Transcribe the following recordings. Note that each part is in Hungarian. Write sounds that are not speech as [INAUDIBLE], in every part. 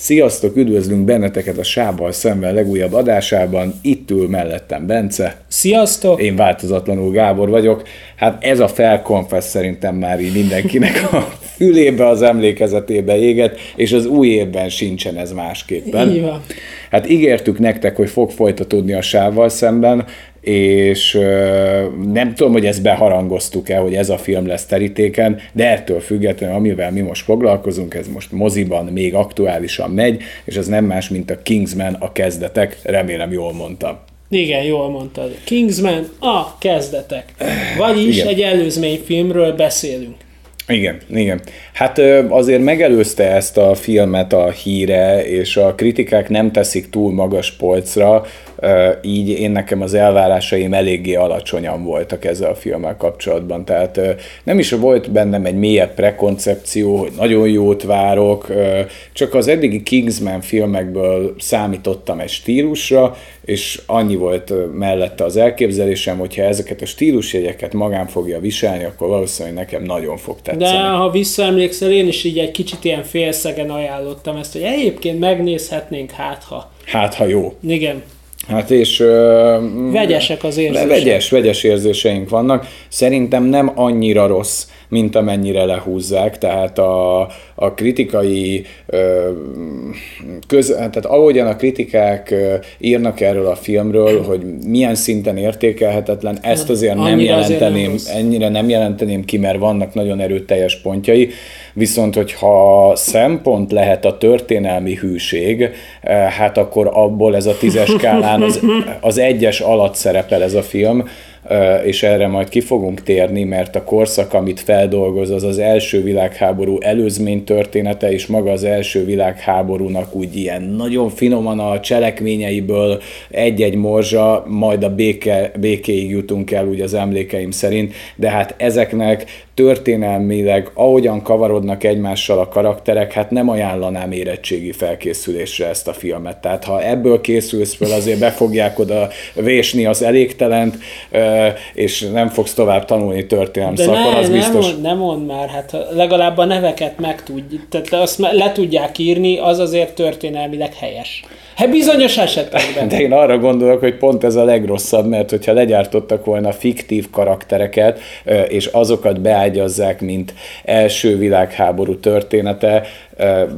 Sziasztok, üdvözlünk benneteket a Sábbal szemben legújabb adásában. Itt ül mellettem Bence. Sziasztok! Én változatlanul Gábor vagyok. Hát ez a felkonfesz szerintem már így mindenkinek a [LAUGHS] fülébe, az emlékezetébe éget, és az új évben sincsen ez másképpen. Így van. Hát ígértük nektek, hogy fog folytatódni a sávval szemben, és nem tudom, hogy ezt beharangoztuk-e, hogy ez a film lesz terítéken, de ettől függetlenül, amivel mi most foglalkozunk, ez most moziban még aktuálisan megy, és ez nem más, mint a Kingsman a kezdetek, remélem jól mondtam. Igen, jól mondtad. Kingsman a kezdetek. Vagyis Igen. egy előzményfilmről beszélünk. Igen, igen. Hát azért megelőzte ezt a filmet a híre, és a kritikák nem teszik túl magas polcra, így én nekem az elvárásaim eléggé alacsonyan voltak ezzel a filmmel kapcsolatban. Tehát nem is volt bennem egy mélyebb prekoncepció, hogy nagyon jót várok, csak az eddigi Kingsman filmekből számítottam egy stílusra, és annyi volt mellette az elképzelésem, hogyha ezeket a stílusjegyeket magán fogja viselni, akkor valószínűleg nekem nagyon fog tetszeni. De ha visszaemlékszel, én is így egy kicsit ilyen félszegen ajánlottam ezt, hogy egyébként megnézhetnénk hát ha. Hát, ha jó. Igen. Hát és... Uh, Vegyesek az érzések. Vegyes, vegyes érzéseink vannak. Szerintem nem annyira rossz, mint amennyire lehúzzák, tehát a, a kritikai, köz, tehát ahogyan a kritikák írnak erről a filmről, hogy milyen szinten értékelhetetlen, ezt azért nem Annyira azért jelenteném, nem ennyire nem jelenteném ki, mert vannak nagyon erőteljes pontjai, viszont hogyha szempont lehet a történelmi hűség, hát akkor abból ez a tízes skálán az, [LAUGHS] az egyes alatt szerepel ez a film, és erre majd ki fogunk térni, mert a korszak, amit feldolgoz, az az első világháború előzmény története, és maga az első világháborúnak úgy ilyen nagyon finoman a cselekményeiből egy-egy morzsa, majd a béke, békéig jutunk el úgy az emlékeim szerint, de hát ezeknek történelmileg, ahogyan kavarodnak egymással a karakterek, hát nem ajánlanám érettségi felkészülésre ezt a filmet. Tehát ha ebből készülsz fel, azért be fogják oda vésni az elégtelent, és nem fogsz tovább tanulni történelmi De szakon, ne, az biztos. Nem mond, nem mond már, hát legalább a neveket meg tudj, tehát azt le tudják írni, az azért történelmileg helyes. Hát bizonyos esetekben. De én arra gondolok, hogy pont ez a legrosszabb, mert hogyha legyártottak volna fiktív karaktereket, és azokat beágyazzák, mint első világháború története,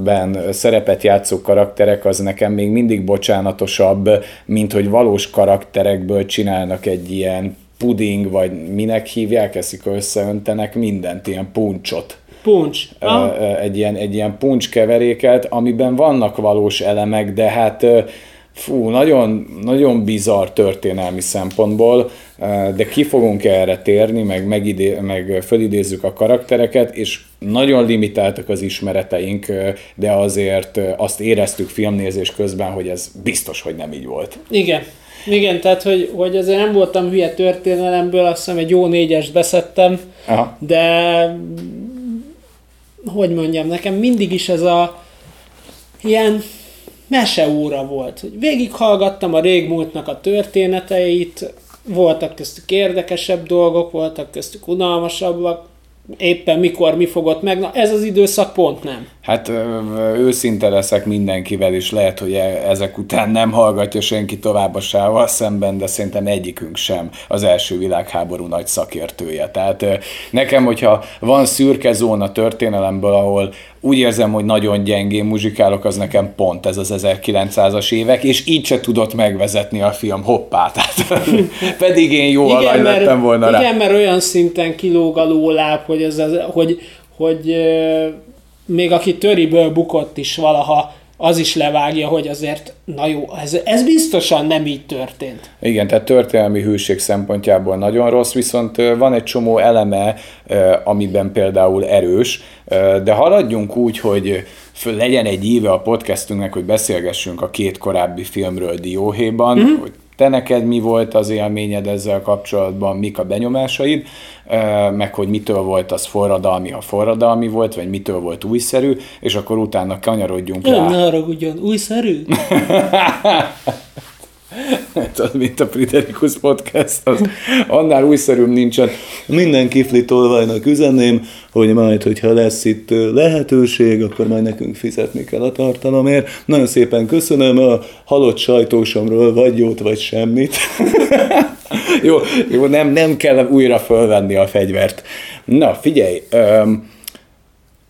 ben szerepet játszó karakterek, az nekem még mindig bocsánatosabb, mint hogy valós karakterekből csinálnak egy ilyen puding, vagy minek hívják, eszik összeöntenek mindent, ilyen puncsot. Puncs. egy ilyen, egy ilyen puncs keveréket, amiben vannak valós elemek, de hát fú, nagyon, nagyon bizarr történelmi szempontból, de ki fogunk erre térni, meg, megidé, meg fölidézzük a karaktereket, és nagyon limitáltak az ismereteink, de azért azt éreztük filmnézés közben, hogy ez biztos, hogy nem így volt. Igen. Igen, tehát hogy, hogy azért nem voltam hülye történelemből, azt hiszem egy jó négyest beszedtem, Aha. de hogy mondjam, nekem mindig is ez a ilyen meseóra volt. Hogy végighallgattam a régmúltnak a történeteit, voltak köztük érdekesebb dolgok, voltak köztük unalmasabbak, éppen mikor mi fogott meg, na ez az időszak pont nem. Hát őszinte leszek mindenkivel, és lehet, hogy e- ezek után nem hallgatja senki tovább a sával szemben, de szerintem egyikünk sem az első világháború nagy szakértője. Tehát nekem, hogyha van szürke zóna történelemből, ahol úgy érzem, hogy nagyon gyengén muzsikálok, az nekem pont ez az 1900-as évek, és így se tudott megvezetni a film hoppá, [LAUGHS] tehát pedig én jó igen, alany lettem volna igen, rá. Igen, mert olyan szinten kilóg a lóláb, hogy, ez az, hogy, hogy még aki töriből bukott is valaha, az is levágja, hogy azért, na jó, ez, ez biztosan nem így történt. Igen, tehát történelmi hűség szempontjából nagyon rossz, viszont van egy csomó eleme, amiben például erős, de haladjunk úgy, hogy legyen egy íve a podcastünknek, hogy beszélgessünk a két korábbi filmről Dióhéjban, mm-hmm. hogy te neked mi volt az élményed ezzel kapcsolatban, mik a benyomásaid, meg hogy mitől volt az forradalmi, ha forradalmi volt, vagy mitől volt újszerű, és akkor utána kanyarodjunk Ön rá. ne újszerű? [LAUGHS] Hát az, mint a Friderikus Podcast, az annál újszerűbb nincsen. Minden kifli tolvajnak üzenném, hogy majd, hogyha lesz itt lehetőség, akkor majd nekünk fizetni kell a tartalomért. Nagyon szépen köszönöm a halott sajtósomról, vagy jót, vagy semmit. [LAUGHS] jó, jó nem, nem kell újra fölvenni a fegyvert. Na, figyelj, um,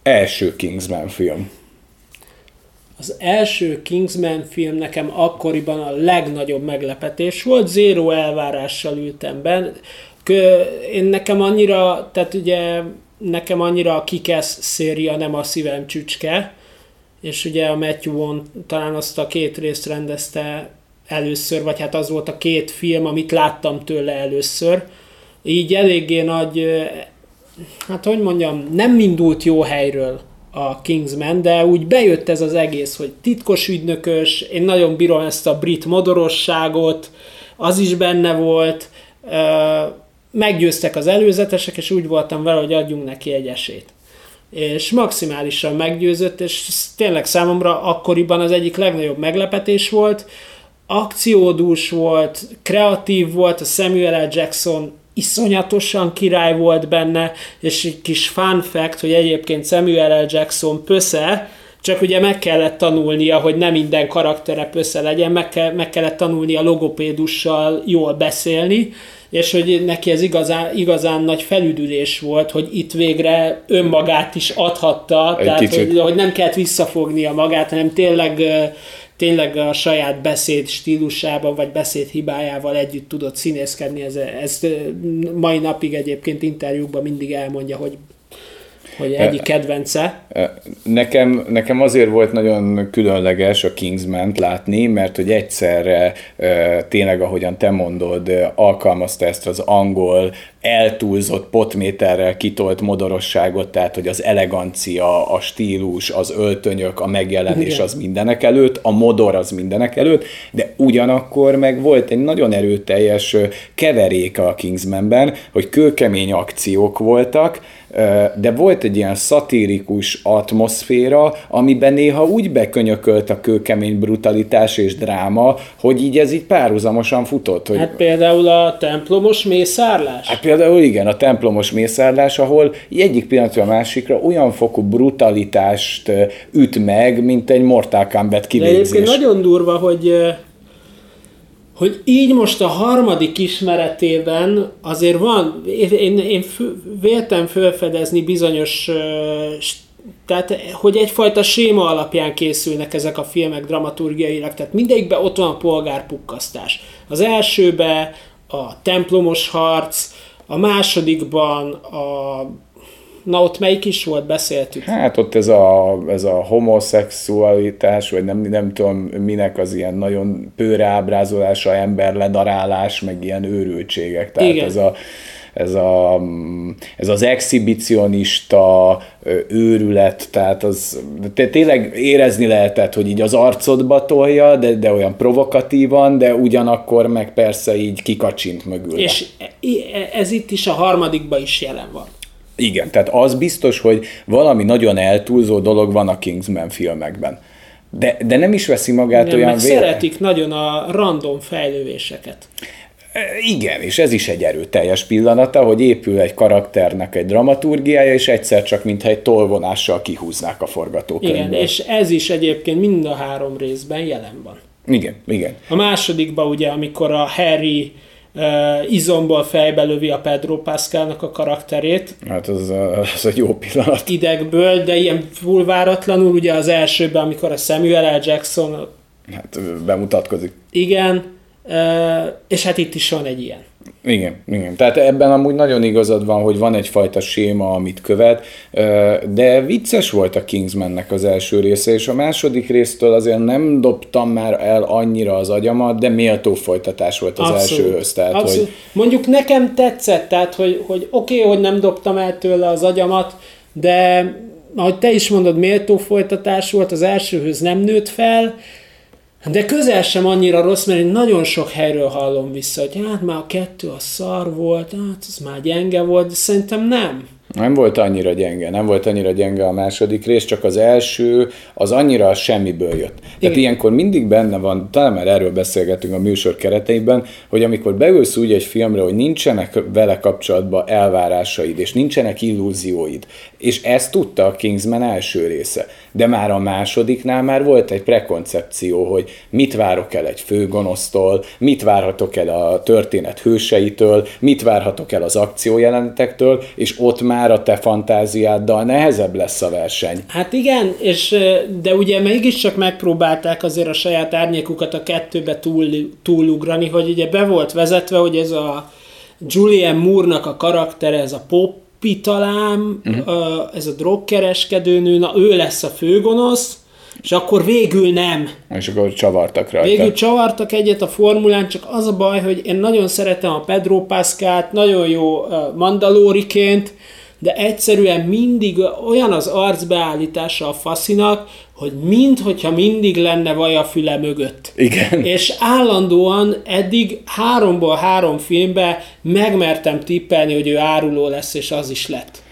első Kingsman film. Az első Kingsman film nekem akkoriban a legnagyobb meglepetés volt, zéró elvárással ültem be. Én nekem annyira, tehát ugye nekem annyira a Kikesz széria nem a szívem csücske, és ugye a Matthew Vaughn talán azt a két részt rendezte először, vagy hát az volt a két film, amit láttam tőle először. Így eléggé nagy, hát hogy mondjam, nem indult jó helyről a Kingsman, de úgy bejött ez az egész, hogy titkos ügynökös, én nagyon bírom ezt a brit modorosságot, az is benne volt, meggyőztek az előzetesek, és úgy voltam vele, hogy adjunk neki egy esélyt. És maximálisan meggyőzött, és tényleg számomra akkoriban az egyik legnagyobb meglepetés volt, akciódús volt, kreatív volt, a Samuel L. Jackson iszonyatosan király volt benne, és egy kis fun fact, hogy egyébként Samuel L. Jackson pösze, csak ugye meg kellett tanulnia, hogy nem minden karaktere pösze legyen, meg, kell, meg kellett tanulnia logopédussal jól beszélni, és hogy neki ez igazán, igazán nagy felüdülés volt, hogy itt végre önmagát is adhatta, Egy tehát hogy, hogy nem kellett visszafognia magát, hanem tényleg tényleg a saját beszéd stílusában, vagy beszéd hibájával együtt tudott színészkedni. Ez, ez mai napig egyébként interjúkban mindig elmondja, hogy hogy egyik kedvence. Nekem, nekem azért volt nagyon különleges a kingsman látni, mert hogy egyszerre tényleg, ahogyan te mondod, alkalmazta ezt az angol eltúlzott potméterrel kitolt modorosságot, tehát hogy az elegancia, a stílus, az öltönyök, a megjelenés Igen. az mindenek előtt, a modor az mindenek előtt, de ugyanakkor meg volt egy nagyon erőteljes keveréke a Kingsmanben, hogy kőkemény akciók voltak, de volt egy ilyen szatirikus atmoszféra, amiben néha úgy bekönyökölt a kőkemény brutalitás és dráma, hogy így ez így párhuzamosan futott. Hogy... Hát például a templomos mészárlás? Hát például igen, a templomos mészárlás, ahol egyik pillanatra a másikra olyan fokú brutalitást üt meg, mint egy Mortal Kombat kivégzés. De egyébként nagyon durva, hogy hogy így most a harmadik ismeretében azért van, én, én véltem felfedezni bizonyos, tehát hogy egyfajta séma alapján készülnek ezek a filmek dramaturgiailag, tehát mindegyikben ott van a polgárpukkasztás. Az elsőbe a templomos harc, a másodikban a Na ott melyik is volt, beszéltük? Hát ott ez a, ez a homoszexualitás, vagy nem, nem tudom minek az ilyen nagyon pőre ábrázolása, ember ledarálás, meg ilyen őrültségek. Tehát Igen. ez a, ez, a, ez az exhibicionista őrület, tehát az tényleg érezni lehetett, hogy így az arcodba tolja, de, de olyan provokatívan, de ugyanakkor meg persze így kikacsint mögül. És ez itt is a harmadikban is jelen van. Igen, tehát az biztos, hogy valami nagyon eltúlzó dolog van a Kingsman filmekben. De, de nem is veszi magát nem, olyan... Meg véle... szeretik nagyon a random fejlővéseket. E, igen, és ez is egy erőteljes pillanata, hogy épül egy karakternek egy dramaturgiája, és egyszer csak mintha egy tolvonással kihúznák a forgatókönyvből. Igen, és ez is egyébként mind a három részben jelen van. Igen, igen. A másodikban ugye, amikor a Harry uh, izomból fejbe lövi a Pedro Pascalnak a karakterét. Hát az, az egy jó pillanat. Idegből, de ilyen full váratlanul, ugye az elsőben, amikor a Samuel L. Jackson Hát bemutatkozik. Igen, és hát itt is van egy ilyen. Igen, igen. Tehát ebben amúgy nagyon igazad van, hogy van egyfajta séma, amit követ, de vicces volt a Kingsmannek az első része, és a második résztől azért nem dobtam már el annyira az agyamat, de méltó folytatás volt az Abszolút. elsőhöz. Tehát, Abszolút. Hogy... Mondjuk nekem tetszett, tehát hogy, hogy oké, okay, hogy nem dobtam el tőle az agyamat, de ahogy te is mondod, méltó folytatás volt, az elsőhöz nem nőtt fel, de közel sem annyira rossz, mert én nagyon sok helyről hallom vissza, hogy hát már a kettő a szar volt, hát az már gyenge volt, de szerintem nem. Nem volt annyira gyenge, nem volt annyira gyenge a második rész, csak az első, az annyira semmiből jött. Igen. Tehát ilyenkor mindig benne van, talán már erről beszélgetünk a műsor kereteiben, hogy amikor beülsz úgy egy filmre, hogy nincsenek vele kapcsolatban elvárásaid, és nincsenek illúzióid, és ezt tudta a Kingsman első része. De már a másodiknál már volt egy prekoncepció, hogy mit várok el egy főgonosztól, mit várhatok el a történet hőseitől, mit várhatok el az akciójelenetektől, és ott már a te fantáziáddal nehezebb lesz a verseny. Hát igen, és de ugye mégiscsak megpróbálták azért a saját árnyékukat a kettőbe túl, túlugrani, hogy ugye be volt vezetve, hogy ez a Julian Moore-nak a karaktere, ez a pop talán, uh-huh. ez a drogkereskedőnő, na ő lesz a főgonosz, és akkor végül nem. És akkor csavartak rajta. Végül csavartak egyet a formulán, csak az a baj, hogy én nagyon szeretem a Pedro Pascalt, nagyon jó Mandaloriként, de egyszerűen mindig olyan az arcbeállítása a faszinak, hogy minthogyha mindig lenne vaj a füle mögött. Igen. És állandóan eddig háromból három filmben megmertem tippelni, hogy ő áruló lesz, és az is lett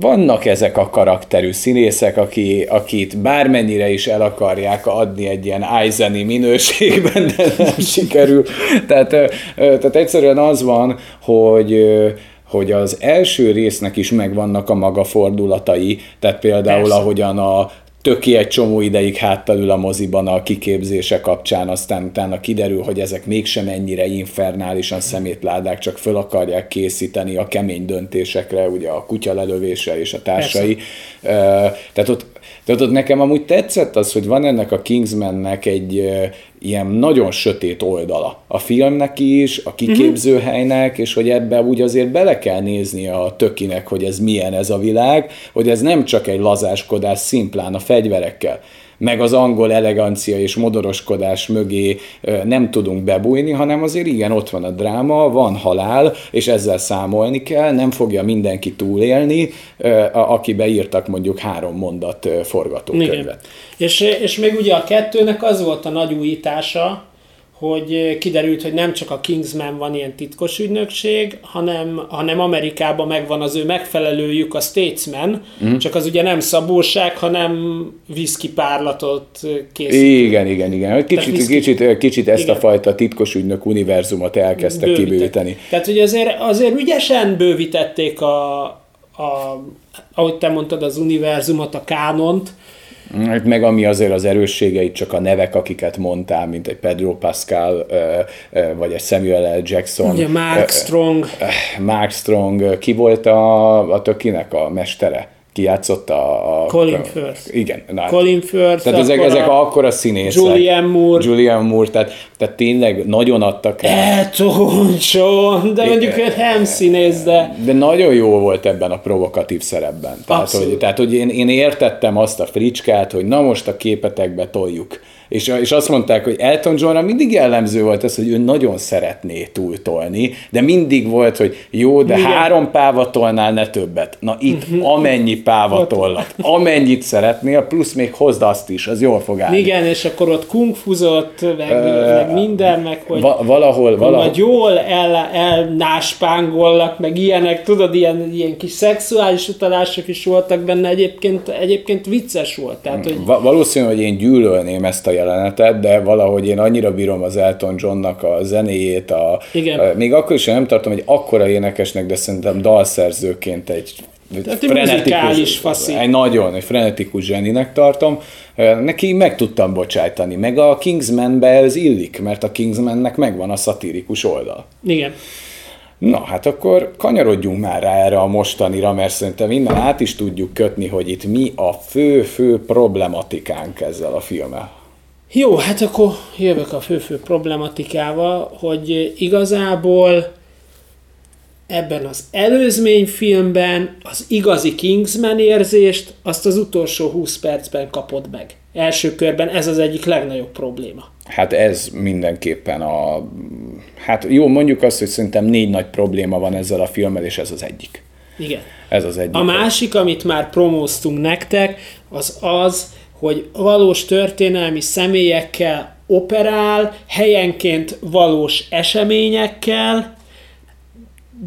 vannak ezek a karakterű színészek, aki, akit bármennyire is el akarják adni egy ilyen ájzeni minőségben, de nem sikerül. Tehát, tehát egyszerűen az van, hogy hogy az első résznek is megvannak a maga fordulatai, tehát például Persze. ahogyan a töki egy csomó ideig háttalül a moziban a kiképzése kapcsán, aztán utána kiderül, hogy ezek mégsem ennyire infernálisan szemétládák, csak föl akarják készíteni a kemény döntésekre, ugye a kutya lelövése és a társai. Persze. Tehát ott tehát ott nekem amúgy tetszett az, hogy van ennek a Kingsmannek egy ilyen nagyon sötét oldala. A filmnek is, a kiképzőhelynek, és hogy ebbe úgy azért bele kell nézni a tökinek, hogy ez milyen ez a világ, hogy ez nem csak egy lazáskodás szimplán a fegyverekkel meg az angol elegancia és modoroskodás mögé nem tudunk bebújni, hanem azért igen, ott van a dráma, van halál, és ezzel számolni kell, nem fogja mindenki túlélni, aki beírtak mondjuk három mondat forgatókönyvet. És, és még ugye a kettőnek az volt a nagy újítása, hogy kiderült, hogy nem csak a Kingsman van ilyen titkos ügynökség, hanem, hanem Amerikában megvan az ő megfelelőjük, a Statesman, mm. csak az ugye nem szabóság, hanem whisky párlatot készít. Igen, igen, igen. Kicsit, whisky... kicsit, kicsit ezt igen. a fajta titkos ügynök univerzumot elkezdtek Bővítek. kibővíteni. Tehát, hogy azért, azért ügyesen bővítették a, a, ahogy te mondtad, az univerzumot, a kánont, Hát meg ami azért az erősségeit csak a nevek, akiket mondtál, mint egy Pedro Pascal, vagy egy Samuel L. Jackson. Ugye Mark Strong. Mark Strong. Ki volt a, a tökinek a mestere? ki játszott a... a Colin Firth. Igen. Na, Colin Firth. Tehát ezek, ezek akkora színészek. Julian Moore. Julian Moore, tehát, tehát tényleg nagyon adtak rá. John, de mondjuk ő nem színész, de... De nagyon jó volt ebben a provokatív szerepben. Tehát, Abszolút. hogy, tehát, hogy én, én értettem azt a fricskát, hogy na most a képetekbe toljuk és, és azt mondták, hogy Elton Johnra mindig jellemző volt ez, hogy ő nagyon szeretné túltolni, de mindig volt, hogy jó, de Igen. három pávatolnál ne többet. Na itt uh-huh. amennyi pávatollat, amennyit szeretnél, plusz még hozd azt is, az jól fog állni. Igen, és akkor ott kungfuzott, meg, uh, meg minden, meg hogy va- valahol, valahol. Majd jól el, elnáspángollak, meg ilyenek, tudod, ilyen, ilyen kis szexuális utalások is voltak benne, egyébként, egyébként vicces volt. Tehát, hogy... Va- valószínű, hogy én gyűlölném ezt a jelenetet, de valahogy én annyira bírom az Elton Johnnak a zenéjét, a, Igen. A, még akkor is nem tartom, hogy akkora énekesnek, de szerintem dalszerzőként egy tehát frenetikus, faszi. Egy nagyon, egy frenetikus zseninek tartom. Neki meg tudtam bocsájtani, meg a Kingsmanbe ez illik, mert a Kingsmannek megvan a szatirikus oldal. Igen. Na, hát akkor kanyarodjunk már rá erre a mostanira, mert szerintem innen át is tudjuk kötni, hogy itt mi a fő-fő problematikánk ezzel a filmmel. Jó, hát akkor jövök a fő-fő problematikával, hogy igazából ebben az előzményfilmben az igazi Kingsman érzést azt az utolsó 20 percben kapod meg. Első körben ez az egyik legnagyobb probléma. Hát ez mindenképpen a... Hát jó, mondjuk azt, hogy szerintem négy nagy probléma van ezzel a filmmel, és ez az egyik. Igen. Ez az egyik. A másik, amit már promóztunk nektek, az az, hogy valós történelmi személyekkel operál, helyenként valós eseményekkel,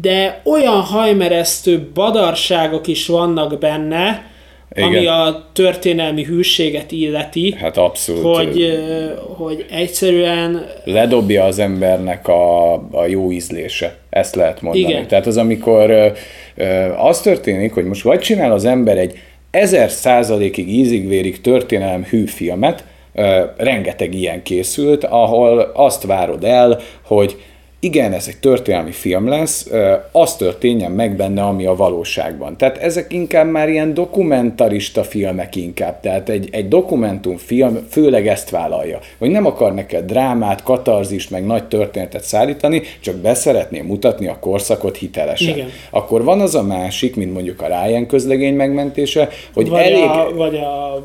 de olyan hajmeresztő badarságok is vannak benne, igen. ami a történelmi hűséget illeti. Hát abszolút. Hogy, hogy egyszerűen... Ledobja az embernek a, a jó ízlése, ezt lehet mondani. Igen. Tehát az, amikor az történik, hogy most vagy csinál az ember egy ezer százalékig ízigvérig történelem hű filmet, rengeteg ilyen készült, ahol azt várod el, hogy igen, ez egy történelmi film lesz, az történjen meg benne, ami a valóságban. Tehát ezek inkább már ilyen dokumentarista filmek inkább, tehát egy, egy dokumentumfilm főleg ezt vállalja, hogy nem akar neked drámát, katarzist, meg nagy történetet szállítani, csak beszeretné mutatni a korszakot hitelesen. Igen. Akkor van az a másik, mint mondjuk a Ryan közlegény megmentése, hogy vagy elég... A, vagy a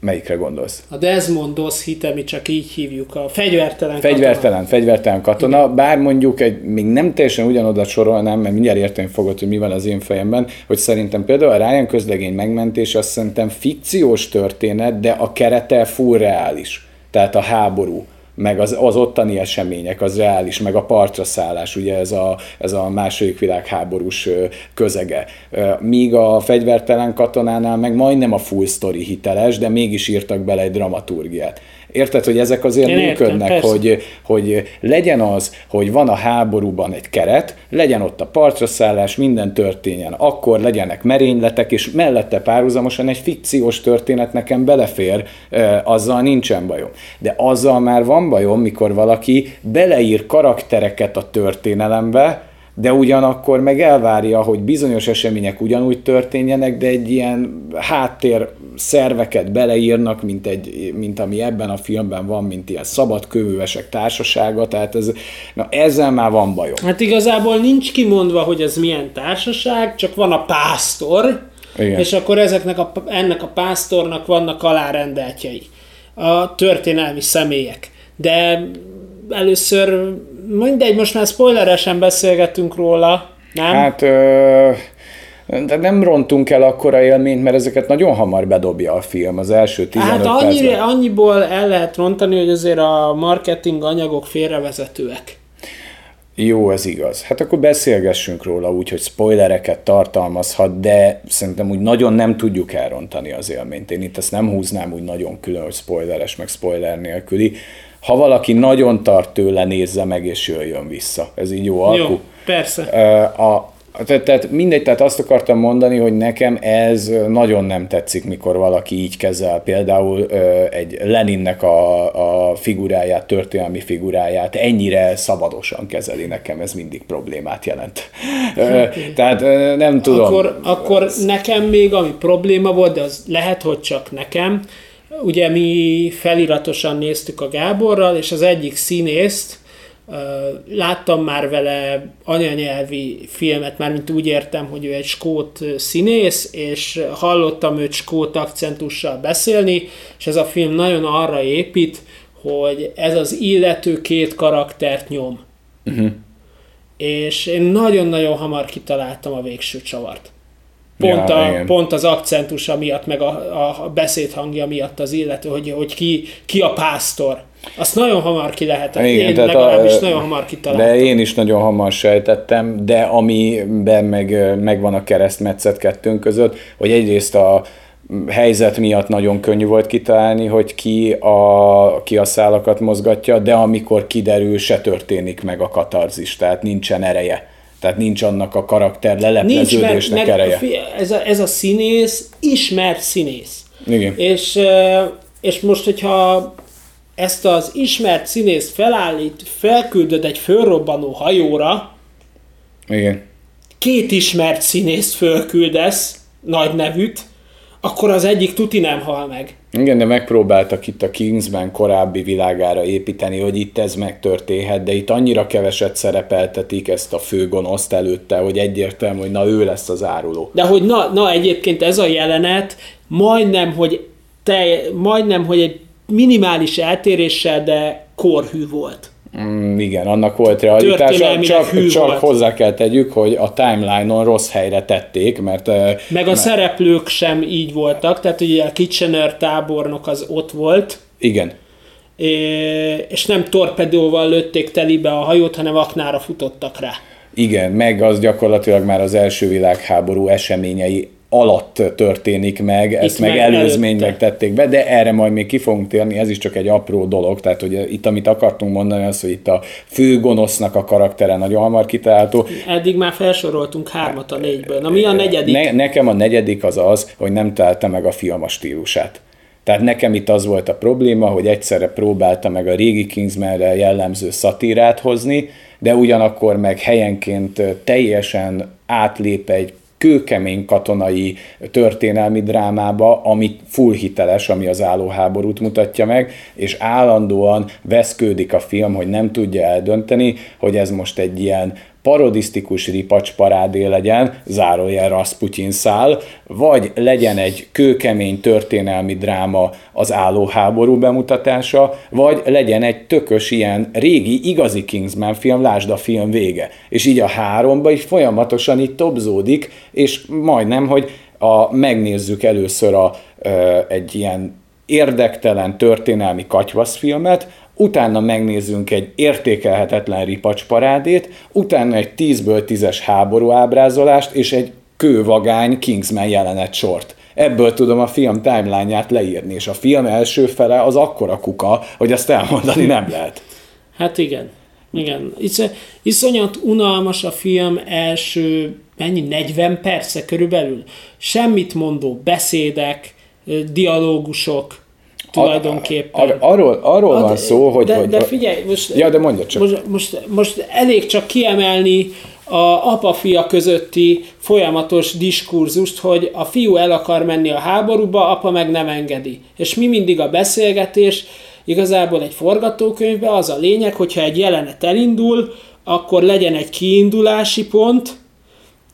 Melyikre gondolsz? A Desmond Doss hite, mi csak így hívjuk, a fegyvertelen Fegyvertelen, katona. fegyvertelen katona, Igen. bár mondjuk egy, még nem teljesen ugyanoda sorolnám, mert mindjárt érteni fogod, hogy mi van az én fejemben, hogy szerintem például a Ryan közlegény megmentés azt szerintem fikciós történet, de a kerete full reális. Tehát a háború meg az, az ottani események, az reális, meg a partra szállás, ugye ez a, ez a második világháborús közege. Míg a fegyvertelen katonánál meg majdnem a full story hiteles, de mégis írtak bele egy dramaturgiát. Érted, hogy ezek azért Én működnek, értem, hogy, hogy legyen az, hogy van a háborúban egy keret, legyen ott a partra szállás, minden történjen, akkor legyenek merényletek, és mellette párhuzamosan egy fikciós történet nekem belefér, azzal nincsen bajom. De azzal már van bajom, mikor valaki beleír karaktereket a történelembe, de ugyanakkor meg elvárja, hogy bizonyos események ugyanúgy történjenek, de egy ilyen háttér szerveket beleírnak, mint, egy, mint ami ebben a filmben van, mint ilyen szabad kövővesek társasága, tehát ez, na ezzel már van bajom. Hát igazából nincs kimondva, hogy ez milyen társaság, csak van a pásztor, Igen. és akkor ezeknek a, ennek a pásztornak vannak alárendeltjei, a történelmi személyek. De először mindegy, most már spoileresen beszélgetünk róla, nem? Hát ö, de nem rontunk el akkora élményt, mert ezeket nagyon hamar bedobja a film az első 15 Hát annyi, annyiból el lehet rontani, hogy azért a marketing anyagok félrevezetőek. Jó, ez igaz. Hát akkor beszélgessünk róla úgy, hogy spoilereket tartalmazhat, de szerintem úgy nagyon nem tudjuk elrontani az élményt. Én itt ezt nem húznám úgy nagyon külön, hogy spoileres, meg spoiler nélküli ha valaki nagyon tart tőle, nézze meg és jöjjön vissza. Ez így jó alkú. Jó, persze. A, tehát, tehát mindegy, tehát azt akartam mondani, hogy nekem ez nagyon nem tetszik, mikor valaki így kezel például egy Leninnek a, a figuráját, történelmi figuráját ennyire szabadosan kezeli, nekem ez mindig problémát jelent. Okay. tehát nem tudom. Akkor, akkor nekem még ami probléma volt, de az lehet, hogy csak nekem, Ugye mi feliratosan néztük a Gáborral, és az egyik színészt, láttam már vele anyanyelvi filmet, mármint úgy értem, hogy ő egy skót színész, és hallottam őt skót akcentussal beszélni, és ez a film nagyon arra épít, hogy ez az illető két karaktert nyom. Uh-huh. És én nagyon-nagyon hamar kitaláltam a végső csavart. Pont, ja, a, pont az akcentusa miatt, meg a, a beszédhangja miatt az illető, hogy, hogy ki, ki a pásztor. Azt nagyon hamar ki lehet. Igen, én tehát legalábbis a, nagyon hamar kitaláltam. De én is nagyon hamar sejtettem, de amiben meg, megvan a keresztmetszet kettőnk között, hogy egyrészt a helyzet miatt nagyon könnyű volt kitalálni, hogy ki a, ki a szálakat mozgatja, de amikor kiderül, se történik meg a katarzis, tehát nincsen ereje tehát nincs annak a karakter lelepleződésnek nincs, mert, ereje. Ez a, ez a színész ismert színész. Igen. És, és most, hogyha ezt az ismert színészt felállít, felküldöd egy fölrobbanó hajóra, Igen. két ismert színészt fölküldesz, nagy nevűt, akkor az egyik tuti nem hal meg. Igen, de megpróbáltak itt a Kingsben korábbi világára építeni, hogy itt ez megtörténhet, de itt annyira keveset szerepeltetik ezt a főgonoszt előtte, hogy egyértelmű, hogy na ő lesz az áruló. De hogy na, na egyébként ez a jelenet majdnem, hogy te, majdnem, hogy egy minimális eltéréssel, de korhű volt. Mm, igen, annak volt realitása, csak, csak volt. hozzá kell tegyük, hogy a timeline-on rossz helyre tették, mert... Meg a mert... szereplők sem így voltak, tehát ugye a Kitchener tábornok az ott volt. Igen. és nem torpedóval lőtték telibe a hajót, hanem aknára futottak rá. Igen, meg az gyakorlatilag már az első világháború eseményei alatt történik meg, itt ezt meg, meg előzménynek tették be, de erre majd még ki fogunk térni, ez is csak egy apró dolog, tehát hogy itt amit akartunk mondani, az, hogy itt a fő gonosznak a karaktere nagyon hamar kitalálható. Eddig már felsoroltunk hármat a négyből, na mi a negyedik? Ne, nekem a negyedik az az, hogy nem találta meg a film a stílusát. Tehát nekem itt az volt a probléma, hogy egyszerre próbálta meg a régi Kingsmanre jellemző szatírát hozni, de ugyanakkor meg helyenként teljesen átlép egy kőkemény katonai történelmi drámába, ami full hiteles, ami az állóháborút mutatja meg, és állandóan veszkődik a film, hogy nem tudja eldönteni, hogy ez most egy ilyen parodisztikus ripacs parádé legyen, zárójel Rasputin szál, vagy legyen egy kőkemény történelmi dráma az állóháború bemutatása, vagy legyen egy tökös ilyen régi, igazi Kingsman film, lásd a film vége. És így a háromba is folyamatosan itt tobzódik, és majdnem, hogy a, megnézzük először a, ö, egy ilyen érdektelen történelmi katyvaszfilmet, utána megnézzünk egy értékelhetetlen ripacsparádét, utána egy 10-ből 10-es háború ábrázolást és egy kővagány Kingsman jelenet sort. Ebből tudom a film timeline-ját leírni, és a film első fele az akkora kuka, hogy azt elmondani nem lehet. Hát igen. Igen. Isz, iszonyat unalmas a film első, mennyi, 40 perce körülbelül. Semmit mondó beszédek, dialógusok, tulajdonképpen. Ar, arról arról Ad, van szó, hogy... De, hogy, de figyelj, most, ja, de mondja csak. Most, most, most elég csak kiemelni a apa-fia közötti folyamatos diskurzust, hogy a fiú el akar menni a háborúba, apa meg nem engedi. És mi mindig a beszélgetés, igazából egy forgatókönyvben az a lényeg, hogyha egy jelenet elindul, akkor legyen egy kiindulási pont,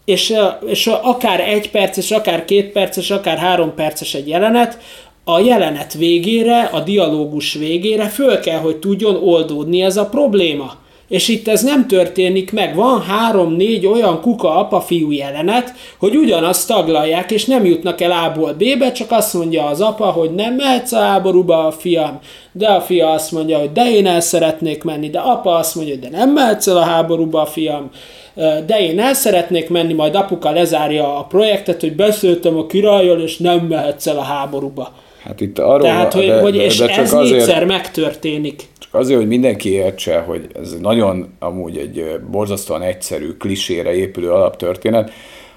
és, és akár egy perces, akár két perces, akár három perces egy jelenet, a jelenet végére, a dialógus végére föl kell, hogy tudjon oldódni ez a probléma. És itt ez nem történik meg. Van három-négy olyan kuka apa-fiú jelenet, hogy ugyanazt taglalják, és nem jutnak el A-ból B-be, csak azt mondja az apa, hogy nem mehetsz a háborúba a fiam, de a fia azt mondja, hogy de én el szeretnék menni, de apa azt mondja, hogy de nem mehetsz el a háborúba a fiam, de én el szeretnék menni, majd apuka lezárja a projektet, hogy beszéltem a királlyal, és nem mehetsz el a háborúba. Hát itt arról, Tehát, hogy, de, hogy és de csak ez azért, négyszer megtörténik. Csak azért, hogy mindenki értse, hogy ez nagyon amúgy egy borzasztóan egyszerű, klisére épülő alaptörténet,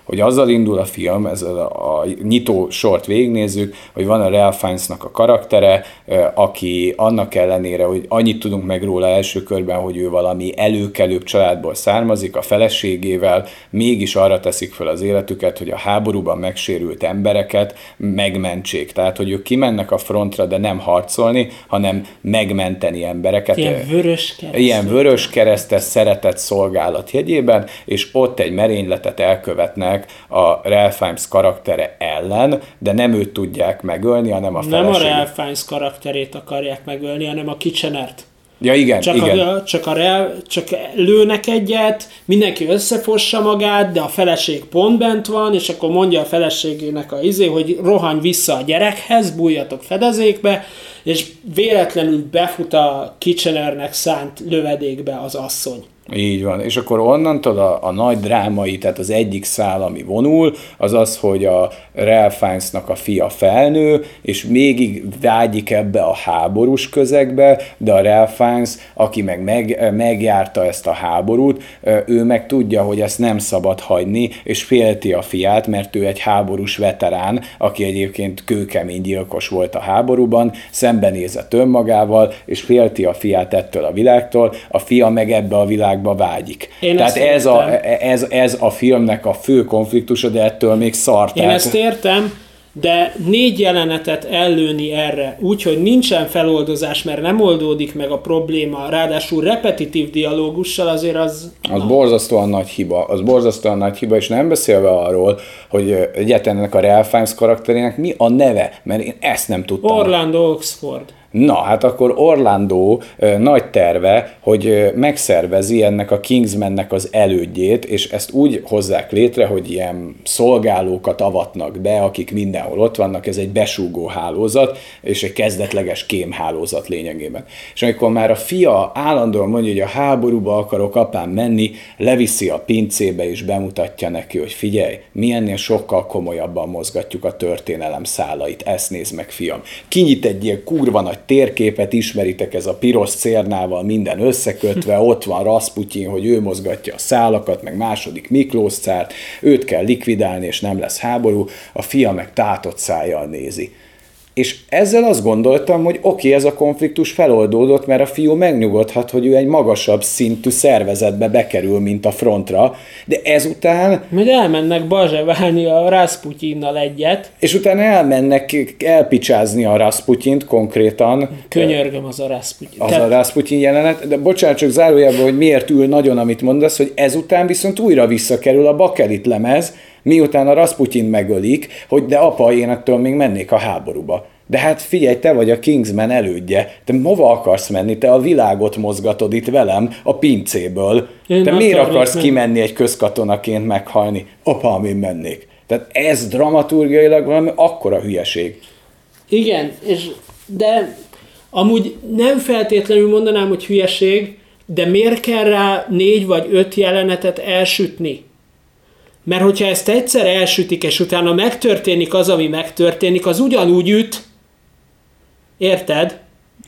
hogy azzal indul a film, ez a, a nyitó sort végignézzük, hogy van a Ralph Fiennes-nak a karaktere, aki annak ellenére, hogy annyit tudunk meg róla első körben, hogy ő valami előkelőbb családból származik, a feleségével mégis arra teszik fel az életüket, hogy a háborúban megsérült embereket megmentsék. Tehát, hogy ők kimennek a frontra, de nem harcolni, hanem megmenteni embereket. Ilyen vörös kereszt. Ilyen vörös keresztes szeretett szolgálat jegyében, és ott egy merényletet elkövetnek küzdenek a Ralph Fiennes karaktere ellen, de nem őt tudják megölni, hanem a feleségét. Nem a Ralph Fiennes karakterét akarják megölni, hanem a Kitchenert. Ja, igen, csak igen. A, csak, a real, csak lőnek egyet, mindenki összefossa magát, de a feleség pont bent van, és akkor mondja a feleségének a izé, hogy rohanj vissza a gyerekhez, bújjatok fedezékbe, és véletlenül befut a Kitchenernek szánt lövedékbe az asszony. Így van, és akkor onnantól a, a nagy drámai, tehát az egyik szál, ami vonul, az az, hogy a Ralph Fiennes-nak a fia felnő, és még vágyik ebbe a háborús közegbe, de a Ralph Fiennes, aki meg, meg megjárta ezt a háborút, ő meg tudja, hogy ezt nem szabad hagyni, és félti a fiát, mert ő egy háborús veterán, aki egyébként kőkemény gyilkos volt a háborúban, szembenézett önmagával, és félti a fiát ettől a világtól, a fia meg ebbe a világ világba vágyik. Én Tehát ez a, ez, ez a filmnek a fő konfliktusa, de ettől még szart. Én ezt értem, de négy jelenetet ellőni erre, úgyhogy nincsen feloldozás, mert nem oldódik meg a probléma, ráadásul repetitív dialógussal azért az... Az na. borzasztóan nagy hiba, az borzasztóan nagy hiba, és nem beszélve arról, hogy egyetlen ennek a Ralph Fiennes karakterének mi a neve, mert én ezt nem tudtam. Orlando Oxford. Na, hát akkor Orlando nagy terve, hogy megszervezi ennek a Kingsmannek az elődjét, és ezt úgy hozzák létre, hogy ilyen szolgálókat avatnak be, akik mindenhol ott vannak, ez egy besúgó hálózat, és egy kezdetleges kémhálózat lényegében. És amikor már a fia állandóan mondja, hogy a háborúba akarok apám menni, leviszi a pincébe és bemutatja neki, hogy figyelj, mi ennél sokkal komolyabban mozgatjuk a történelem szálait, ezt nézd meg, fiam. Kinyit egy ilyen kurva nagy térképet, ismeritek ez a piros cérnával minden összekötve, [LAUGHS] ott van Rasputin, hogy ő mozgatja a szálakat, meg második Miklós cárt, őt kell likvidálni, és nem lesz háború, a fia meg tátott szájjal nézi. És ezzel azt gondoltam, hogy oké, okay, ez a konfliktus feloldódott, mert a fiú megnyugodhat, hogy ő egy magasabb szintű szervezetbe bekerül, mint a frontra, de ezután... Majd elmennek bazseválni a Rasputinnal egyet. És utána elmennek elpicsázni a Rasputint konkrétan. Könyörgöm az a Rasputin. Az Te... a Rasputin jelenet, de bocsánat, csak zárójában, hogy miért ül nagyon, amit mondasz, hogy ezután viszont újra visszakerül a bakelit lemez, miután a Rasputin megölik, hogy de apa, én ettől még mennék a háborúba. De hát figyelj, te vagy a Kingsman elődje, te hova akarsz menni? Te a világot mozgatod itt velem a pincéből. Én te miért akarsz menni. kimenni egy közkatonaként meghalni? Apa, amin mennék. Tehát ez dramaturgiailag valami akkora hülyeség. Igen, és de amúgy nem feltétlenül mondanám, hogy hülyeség, de miért kell rá négy vagy öt jelenetet elsütni? Mert hogyha ezt egyszer elsütik, és utána megtörténik az, ami megtörténik, az ugyanúgy üt, érted?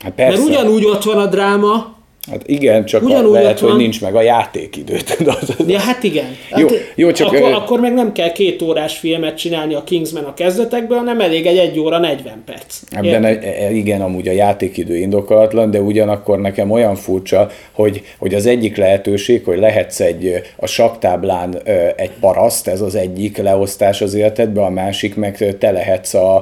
Hát persze. Mert ugyanúgy ott van a dráma, Hát igen, csak Ugyanúgy a, lehet, hogy nincs meg a játékidő. [LAUGHS] ja, hát igen. Hát jó, jó, csak akkor, ő... akkor meg nem kell két órás filmet csinálni a Kingsman a kezdetekből, hanem elég egy egy óra 40 perc. Ebben e, e, igen, amúgy a játékidő indokolatlan, de ugyanakkor nekem olyan furcsa, hogy, hogy az egyik lehetőség, hogy lehetsz egy a saktáblán egy paraszt, ez az egyik leosztás az életedben, a másik meg te lehetsz a...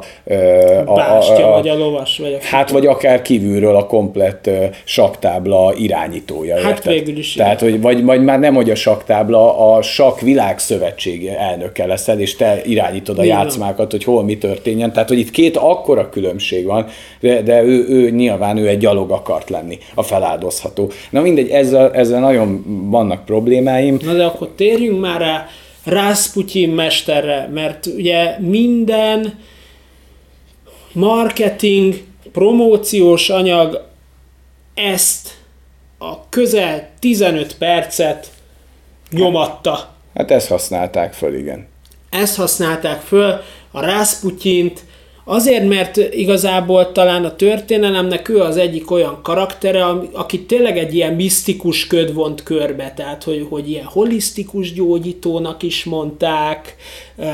a, Bástya, a, a vagy a lovas, vagy a Hát, vagy akár kívülről a komplett saktábla irányítója. Hát érted? végül is. Tehát, hogy vagy, vagy már nem, hogy a saktábla, a sak világszövetség elnöke leszel, és te irányítod a Mi játszmákat, hogy hol mi történjen. Tehát, hogy itt két akkora különbség van, de, de ő, ő nyilván ő egy gyalog akart lenni, a feláldozható. Na mindegy, ezzel, ezzel nagyon vannak problémáim. Na de akkor térjünk már rá Rasputin mesterre, mert ugye minden marketing, promóciós anyag ezt a közel 15 percet nyomatta. Hát ezt használták föl, igen. Ezt használták föl, a Rasputint, Azért, mert igazából talán a történelemnek ő az egyik olyan karaktere, aki tényleg egy ilyen misztikus köd vont körbe, tehát hogy, hogy ilyen holisztikus gyógyítónak is mondták,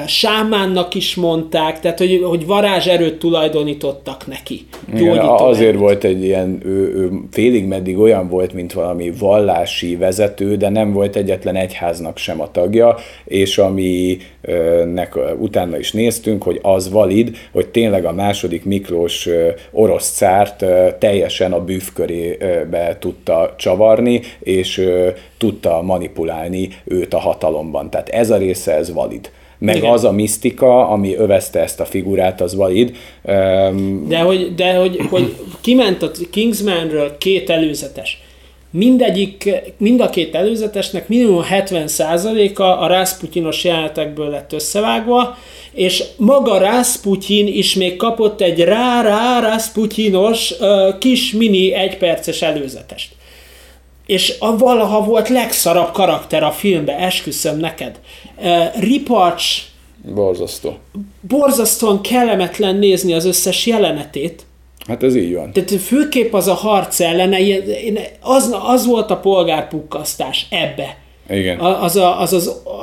sámánnak is mondták, tehát hogy, hogy varázserőt tulajdonítottak neki. Igen, azért volt egy ilyen, ő, ő félig meddig olyan volt, mint valami vallási vezető, de nem volt egyetlen egyháznak sem a tagja, és aminek utána is néztünk, hogy az valid, hogy tényleg a második Miklós orosz cárt teljesen a bűvkörébe tudta csavarni, és tudta manipulálni őt a hatalomban. Tehát ez a része, ez valid meg Igen. az a misztika, ami övezte ezt a figurát, az valid. Um, de hogy, de hogy, hogy kiment a Kingsmanről két előzetes. Mindegyik, mind a két előzetesnek minimum 70%-a a Rasputinos jelenetekből lett összevágva, és maga Rasputin is még kapott egy rá-rá Rasputinos uh, kis mini egyperces előzetest és a valaha volt legszarabb karakter a filmbe, esküszöm neked. Ripacs. Borzasztó. Borzasztóan kellemetlen nézni az összes jelenetét. Hát ez így van. Tehát főképp az a harc ellene, az, az volt a polgárpukkasztás ebbe. Igen. Az a, az, az a,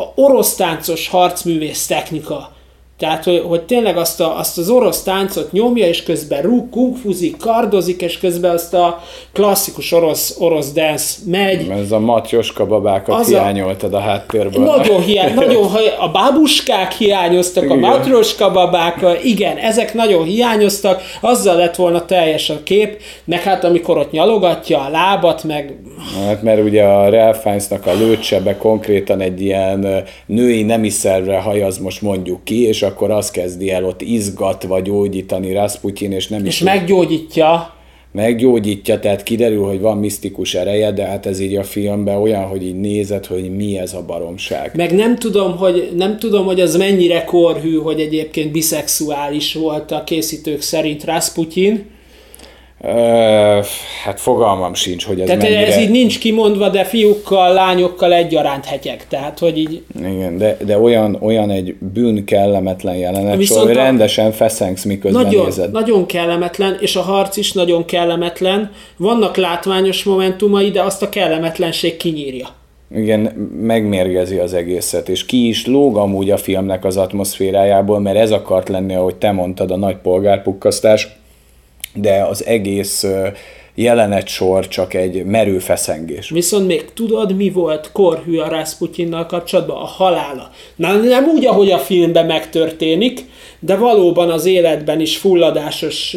a orosz táncos harcművész technika tehát, hogy, hogy tényleg azt, a, azt az orosz táncot nyomja, és közben rúg, kungfuzik, kardozik, és közben azt a klasszikus orosz, orosz dance megy. Ez a matyoska babákat az hiányoltad a háttérből. Nagyon hiány, [LAUGHS] nagyon, a babuskák hiányoztak, igen. a matyoska babák, igen, ezek nagyon hiányoztak, azzal lett volna teljes a kép, meg hát amikor ott nyalogatja a lábat, meg... Hát mert ugye a Ralph Fiennes-nak a lőtsebe konkrétan egy ilyen női nemi szervre hajaz most mondjuk ki, és akkor az kezdi el ott izgatva gyógyítani Rasputin, és nem És is meggyógyítja, meggyógyítja, tehát kiderül, hogy van misztikus ereje, de hát ez így a filmben olyan, hogy így nézed, hogy mi ez a baromság. meg nem tudom, hogy, nem tudom, hogy az mennyire korhű, hogy egyébként biszexuális volt a készítők szerint Rasputin. Hát fogalmam sincs, hogy ez Tehát mennyire... ez így nincs kimondva, de fiúkkal, lányokkal egyaránt hetyeg. Tehát, hogy így Igen, de, de olyan, olyan egy bűn kellemetlen jelenet, Viszont hogy rendesen feszengsz, miközben nagyon, nézed. nagyon kellemetlen, és a harc is nagyon kellemetlen. Vannak látványos momentumai, de azt a kellemetlenség kinyírja. Igen, megmérgezi az egészet, és ki is lóg amúgy a filmnek az atmoszférájából, mert ez akart lenni, ahogy te mondtad, a nagy polgárpukkasztás, de az egész jelenetsor csak egy merő feszengés. Viszont még tudod, mi volt korhű a Rasputinnal kapcsolatban? A halála. Na, nem úgy, ahogy a filmben megtörténik, de valóban az életben is fulladásos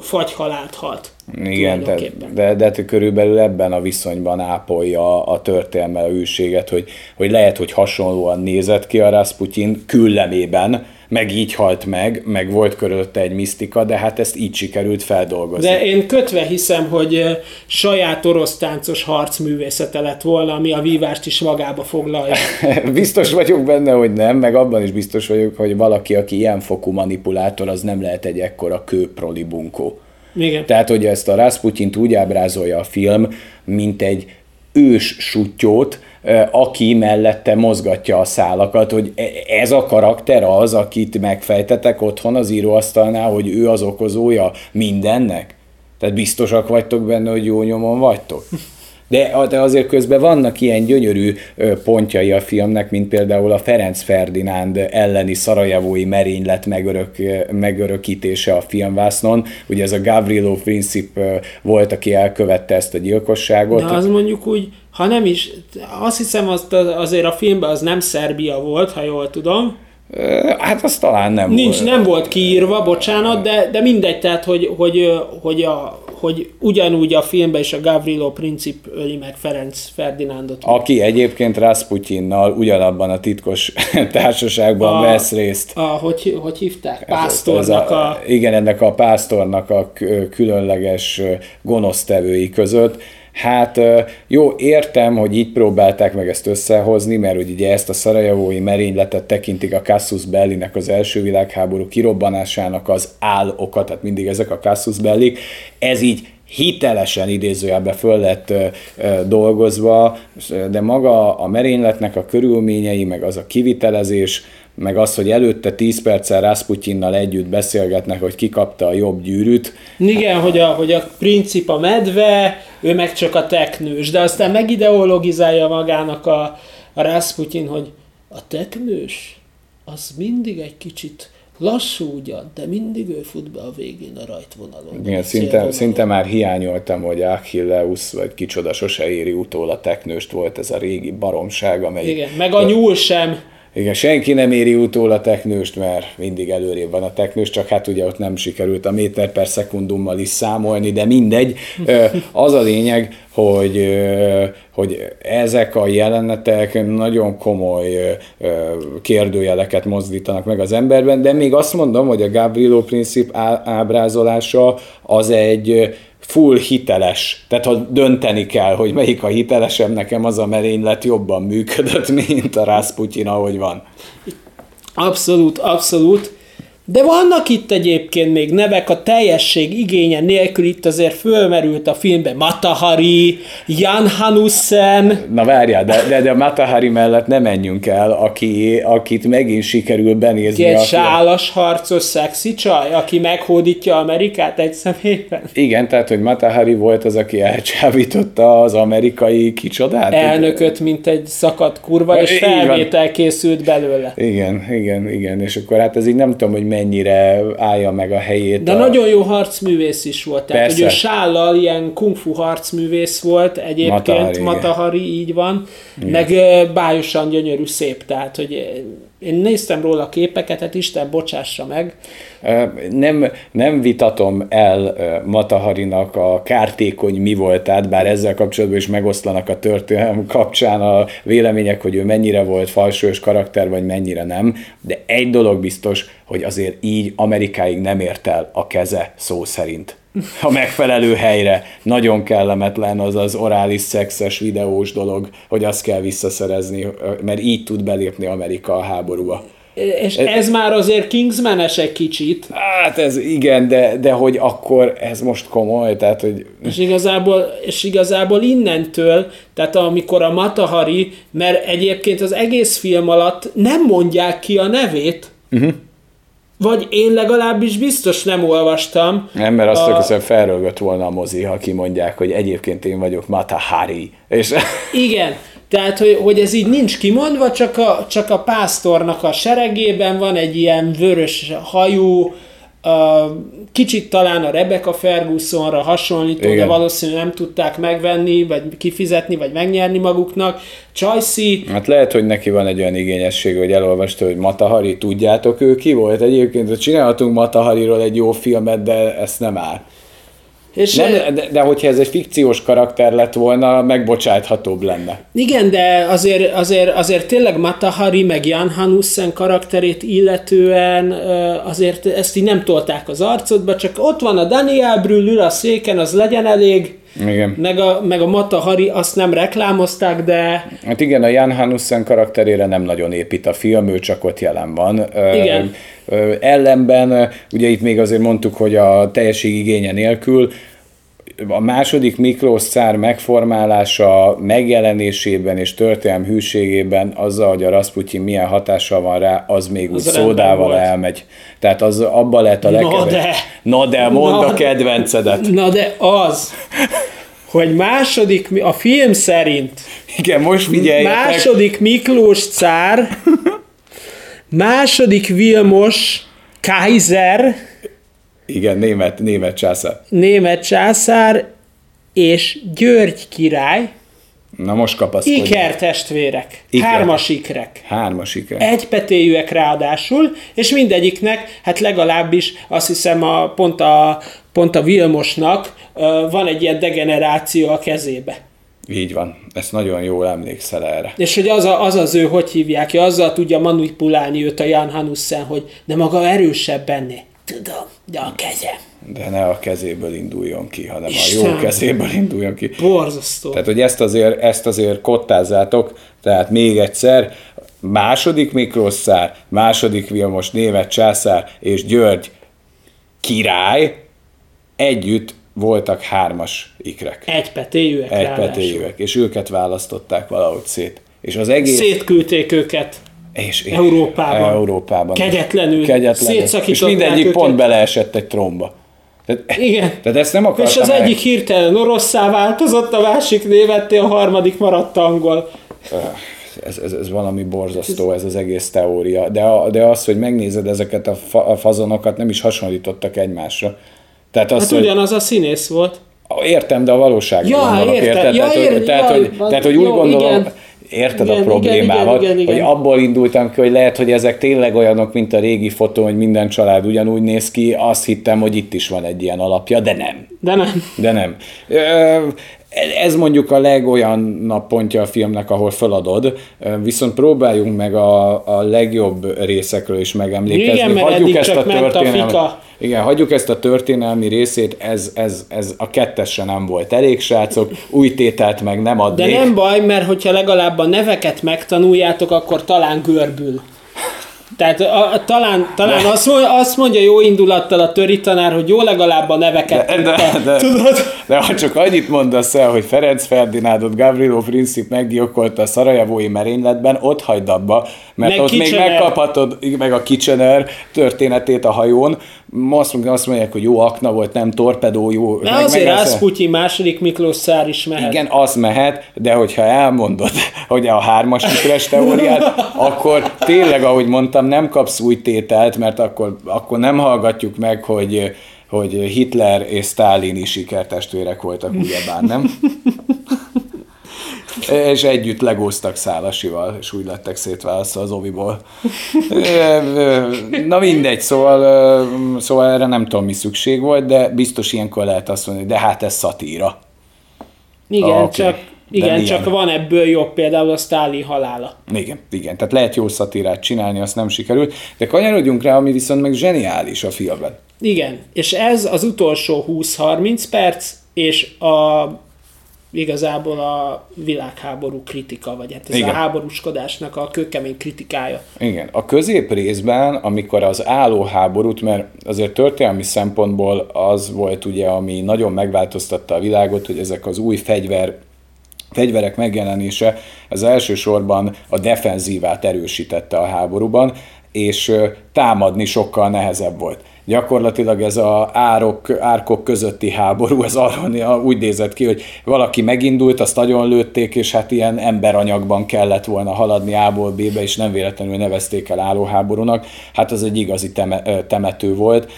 fagyhalált halt. Igen, tulajdonképpen. de, de te körülbelül ebben a viszonyban ápolja a, a történelme a hűséget, hogy, hogy lehet, hogy hasonlóan nézett ki a Rasputin küllemében, meg így halt meg, meg volt körülötte egy misztika, de hát ezt így sikerült feldolgozni. De én kötve hiszem, hogy saját orosz táncos harcművészete lett volna, ami a vívást is magába foglalja. [LAUGHS] Biztos vagyok benne, hogy nem, meg abban is biztos vagyok, hogy valaki, aki ilyen fokú manipulátor, az nem lehet egy ekkora kőproli bunkó. Igen. Tehát, hogy ezt a Rasputint úgy ábrázolja a film, mint egy ős sutyót, aki mellette mozgatja a szálakat, hogy e- ez a karakter az, akit megfejtetek otthon az íróasztalnál, hogy ő az okozója mindennek? Tehát biztosak vagytok benne, hogy jó nyomon vagytok? De, de azért közben vannak ilyen gyönyörű pontjai a filmnek, mint például a Ferenc Ferdinánd elleni szarajevói merénylet megörök, megörökítése a filmvásznon. Ugye ez a Gavrilo Princip volt, aki elkövette ezt a gyilkosságot. De az mondjuk úgy, ha nem is, azt hiszem azt az- azért a filmben az nem Szerbia volt, ha jól tudom. Hát az talán nem Nincs, volt. nem volt kiírva, bocsánat, de, de mindegy, tehát hogy, hogy, hogy, a, hogy ugyanúgy a filmben is a Gavrilo Princip öli meg Ferenc Ferdinándot. Aki egyébként Rasputinnal ugyanabban a titkos [LAUGHS] társaságban A- vesz részt. A, hogy, hogy hívták? Ez Pásztornak a... Igen, ennek a pásztornak a különleges gonosztevői között. Hát jó, értem, hogy így próbálták meg ezt összehozni, mert hogy ugye ezt a szarajevói merényletet tekintik a Casus Bellinek az első világháború kirobbanásának az áloka, tehát mindig ezek a Casus Bellik. Ez így hitelesen idézőjelben föl lett ö, ö, dolgozva, de maga a merényletnek a körülményei, meg az a kivitelezés, meg az, hogy előtte 10 perccel Rasputinnal együtt beszélgetnek, hogy kikapta a jobb gyűrűt, Igen, hogy a, hogy a princip a medve, ő meg csak a teknős, de aztán megideologizálja magának a, a Rasputin, hogy a teknős az mindig egy kicsit lassú ugyan, de mindig ő fut be a végén a rajtvonalon. Igen, a szinte, szinte már hiányoltam, hogy Achilleus, vagy kicsoda sose éri utól a teknőst, volt ez a régi baromság, amely... Igen, meg a nyúl sem. Igen, senki nem éri utól a teknőst, mert mindig előrébb van a teknős, csak hát ugye ott nem sikerült a méter per szekundummal is számolni, de mindegy. Az a lényeg, hogy, hogy ezek a jelenetek nagyon komoly kérdőjeleket mozdítanak meg az emberben, de még azt mondom, hogy a Gavrilo Princip ábrázolása az egy full hiteles. Tehát ha dönteni kell, hogy melyik a hitelesebb, nekem az a merénylet jobban működött, [LAUGHS] mint a Rasputin, ahogy van. Abszolút, abszolút. De vannak itt egyébként még nevek, a teljesség igénye nélkül itt azért fölmerült a filmben Matahari, Jan Hanussen, Na várjál, de, de, de a Matahari mellett nem menjünk el, aki, akit megint sikerül benézni. egy a film- sálas harcos szexi csaj, aki meghódítja Amerikát egy személyben. Igen, tehát, hogy Matahari volt az, aki elcsábította az amerikai kicsodát. Elnököt, mint egy szakadt kurva, és Így van. felvétel készült belőle. Igen, igen, igen, és akkor hát ez így nem tudom, hogy mennyire állja meg a helyét. De a... nagyon jó harcművész is volt. Tehát, Persze. hogy ő sállal ilyen kung fu harcművész volt egyébként, Matahari, Matahari, igen. így van, meg ö, bájosan gyönyörű szép, tehát, hogy Én néztem róla képeket, hát Isten bocsássa meg. Nem, nem vitatom el Mataharinak a kártékony mi voltát, bár ezzel kapcsolatban is megoszlanak a történelem kapcsán a vélemények, hogy ő mennyire volt falsős karakter, vagy mennyire nem, de egy dolog biztos, hogy azért így Amerikáig nem ért el a keze szó szerint a megfelelő helyre. Nagyon kellemetlen az az orális szexes videós dolog, hogy azt kell visszaszerezni, mert így tud belépni Amerika a háborúba. És ez már azért Kingsmanes egy kicsit. Hát ez igen, de, de hogy akkor ez most komoly, tehát hogy... És igazából, és igazából innentől, tehát amikor a Matahari, mert egyébként az egész film alatt nem mondják ki a nevét, uh-huh. Vagy én legalábbis biztos nem olvastam. Nem, mert azt a... hiszem felrögött volna a mozi, ha kimondják, hogy egyébként én vagyok Matahari. És... Igen, tehát, hogy, hogy ez így nincs kimondva, csak a, csak a pásztornak a seregében van egy ilyen vörös hajú, a, kicsit talán a Rebecca Fergusonra hasonlító, Igen. de valószínűleg nem tudták megvenni, vagy kifizetni, vagy megnyerni maguknak. Csajci... Hát lehet, hogy neki van egy olyan igényesség, hogy elolvasta, hogy Matahari, tudjátok ő ki volt? Egyébként csinálhatunk Matahariról egy jó filmet, de ezt nem áll. És nem, de, de hogyha ez egy fikciós karakter lett volna, megbocsáthatóbb lenne. Igen, de azért, azért, azért tényleg Matahari meg Jan Hanussen karakterét illetően azért ezt így nem tolták az arcodba, csak ott van a Daniel Brühl ül a széken, az legyen elég, igen. Meg a, meg a Mata Hari azt nem reklámozták, de... Hát igen, a Jan Hanussen karakterére nem nagyon épít a film, ő csak ott jelen van. Igen. Ellenben, ugye itt még azért mondtuk, hogy a teljesség igénye nélkül, a második Miklós szár megformálása, megjelenésében és történelm hűségében azzal, hogy a Rasputin milyen hatással van rá, az még az úgy szódával elmegy. Tehát az abba lehet a legkevesebb. Na de! Na de, mondd na, a kedvencedet. Na de az, hogy második, a film szerint igen, most figyeljetek. Második Miklós cár, második Vilmos Kaiser, igen, német, német császár. Német császár és György király. Na most kapaszkodj. Iker testvérek. Iker. Hármas ikrek. Hármas ikrek. Egypetéjűek ráadásul, és mindegyiknek, hát legalábbis azt hiszem a, pont, a, pont a Vilmosnak van egy ilyen degeneráció a kezébe. Így van, ezt nagyon jól emlékszel erre. És hogy az, a, az az ő, hogy hívják, azzal tudja manipulálni őt a Jan Hanussen, hogy de maga erősebb benne. Tudom, de a keze. De ne a kezéből induljon ki, hanem Isten. a jó kezéből induljon ki. Borzasztó. Tehát, hogy ezt azért, ezt azért kottázzátok, tehát még egyszer, második Miklós szár, második Vilmos német császár és György király együtt voltak hármas ikrek. Egypetéjűek. Egypetéjűek, és őket választották valahogy szét. És az egész... Szétküldték őket. És, Európában. Európában. Kegyetlenül. Kegyetlenül. És mindegyik őket. pont beleesett egy tromba. Tehát, Igen. Tehát ezt nem akartam És az meg. egyik hirtelen oroszszá változott, a másik németté, a harmadik maradt angol. Ez, ez, ez valami borzasztó, ez az egész teória. De, a, de az, hogy megnézed ezeket a, fa, a fazonokat, nem is hasonlítottak egymásra. Tehát az, hát ugyanaz hogy... a színész volt. Értem, de a valóságban ja, gondolok, értem. érted? Ja, tehát, ér, tehát, ja, hogy, tehát, hogy úgy jó, gondolom, igen érted igen, a problémával, igen, igen, igen, igen. hogy abból indultam ki, hogy lehet, hogy ezek tényleg olyanok, mint a régi fotó, hogy minden család ugyanúgy néz ki, azt hittem, hogy itt is van egy ilyen alapja, de nem. De nem. De nem. Ez mondjuk a legolyan pontja a filmnek, ahol feladod, viszont próbáljunk meg a, a legjobb részekről is megemlékezni. Igen, mert Hagyjuk ezt a történelmet. A igen, hagyjuk ezt a történelmi részét, ez, ez, ez a kettesre nem volt elég, srácok, új tételt meg nem adnék. De nem baj, mert hogyha legalább a neveket megtanuljátok, akkor talán görbül. Tehát a, a, talán, talán azt, mondja, azt mondja jó indulattal a töri tanár, hogy jó legalább a neveket de, de, de, tudod? De ha csak annyit mondasz el, hogy Ferenc Ferdinándot Gavrilo Princip meggyilkolta a szarajevói merényletben, ott hagyd abba, mert meg ott Kitchener. még megkaphatod meg a Kitchener történetét a hajón, azt, azt mondják, hogy jó akna volt, nem torpedó, jó. De meg, azért Rasputin második Miklós szár is mehet. Igen, az mehet, de hogyha elmondod, [LAUGHS] hogy a hármas Miklós teóriát, [LAUGHS] akkor tényleg, ahogy mondtam, nem kapsz új tételt, mert akkor, akkor nem hallgatjuk meg, hogy hogy Hitler és Stalin is sikertestvérek voltak ugyebár, nem? [LAUGHS] és együtt legóztak Szálasival, és úgy lettek szétválasztva az oviból. [LAUGHS] Na mindegy, szóval, szóval erre nem tudom, mi szükség volt, de biztos ilyenkor lehet azt mondani, de hát ez szatíra. Igen, okay. csak igen, csak van ebből jobb, például a Stalin halála. Igen, igen, tehát lehet jó szatírát csinálni, azt nem sikerült, de kanyarodjunk rá, ami viszont meg zseniális a filmben. Igen, és ez az utolsó 20-30 perc, és a igazából a világháború kritika, vagy hát ez Igen. a háborúskodásnak a kőkemény kritikája. Igen. A közép részben, amikor az álló háborút, mert azért történelmi szempontból az volt ugye, ami nagyon megváltoztatta a világot, hogy ezek az új fegyver fegyverek megjelenése az elsősorban a defenzívát erősítette a háborúban, és támadni sokkal nehezebb volt gyakorlatilag ez a árok, árkok közötti háború, ez arra úgy nézett ki, hogy valaki megindult, azt nagyon lőtték, és hát ilyen emberanyagban kellett volna haladni A-ból B-be, és nem véletlenül nevezték el állóháborúnak. Hát az egy igazi temető volt,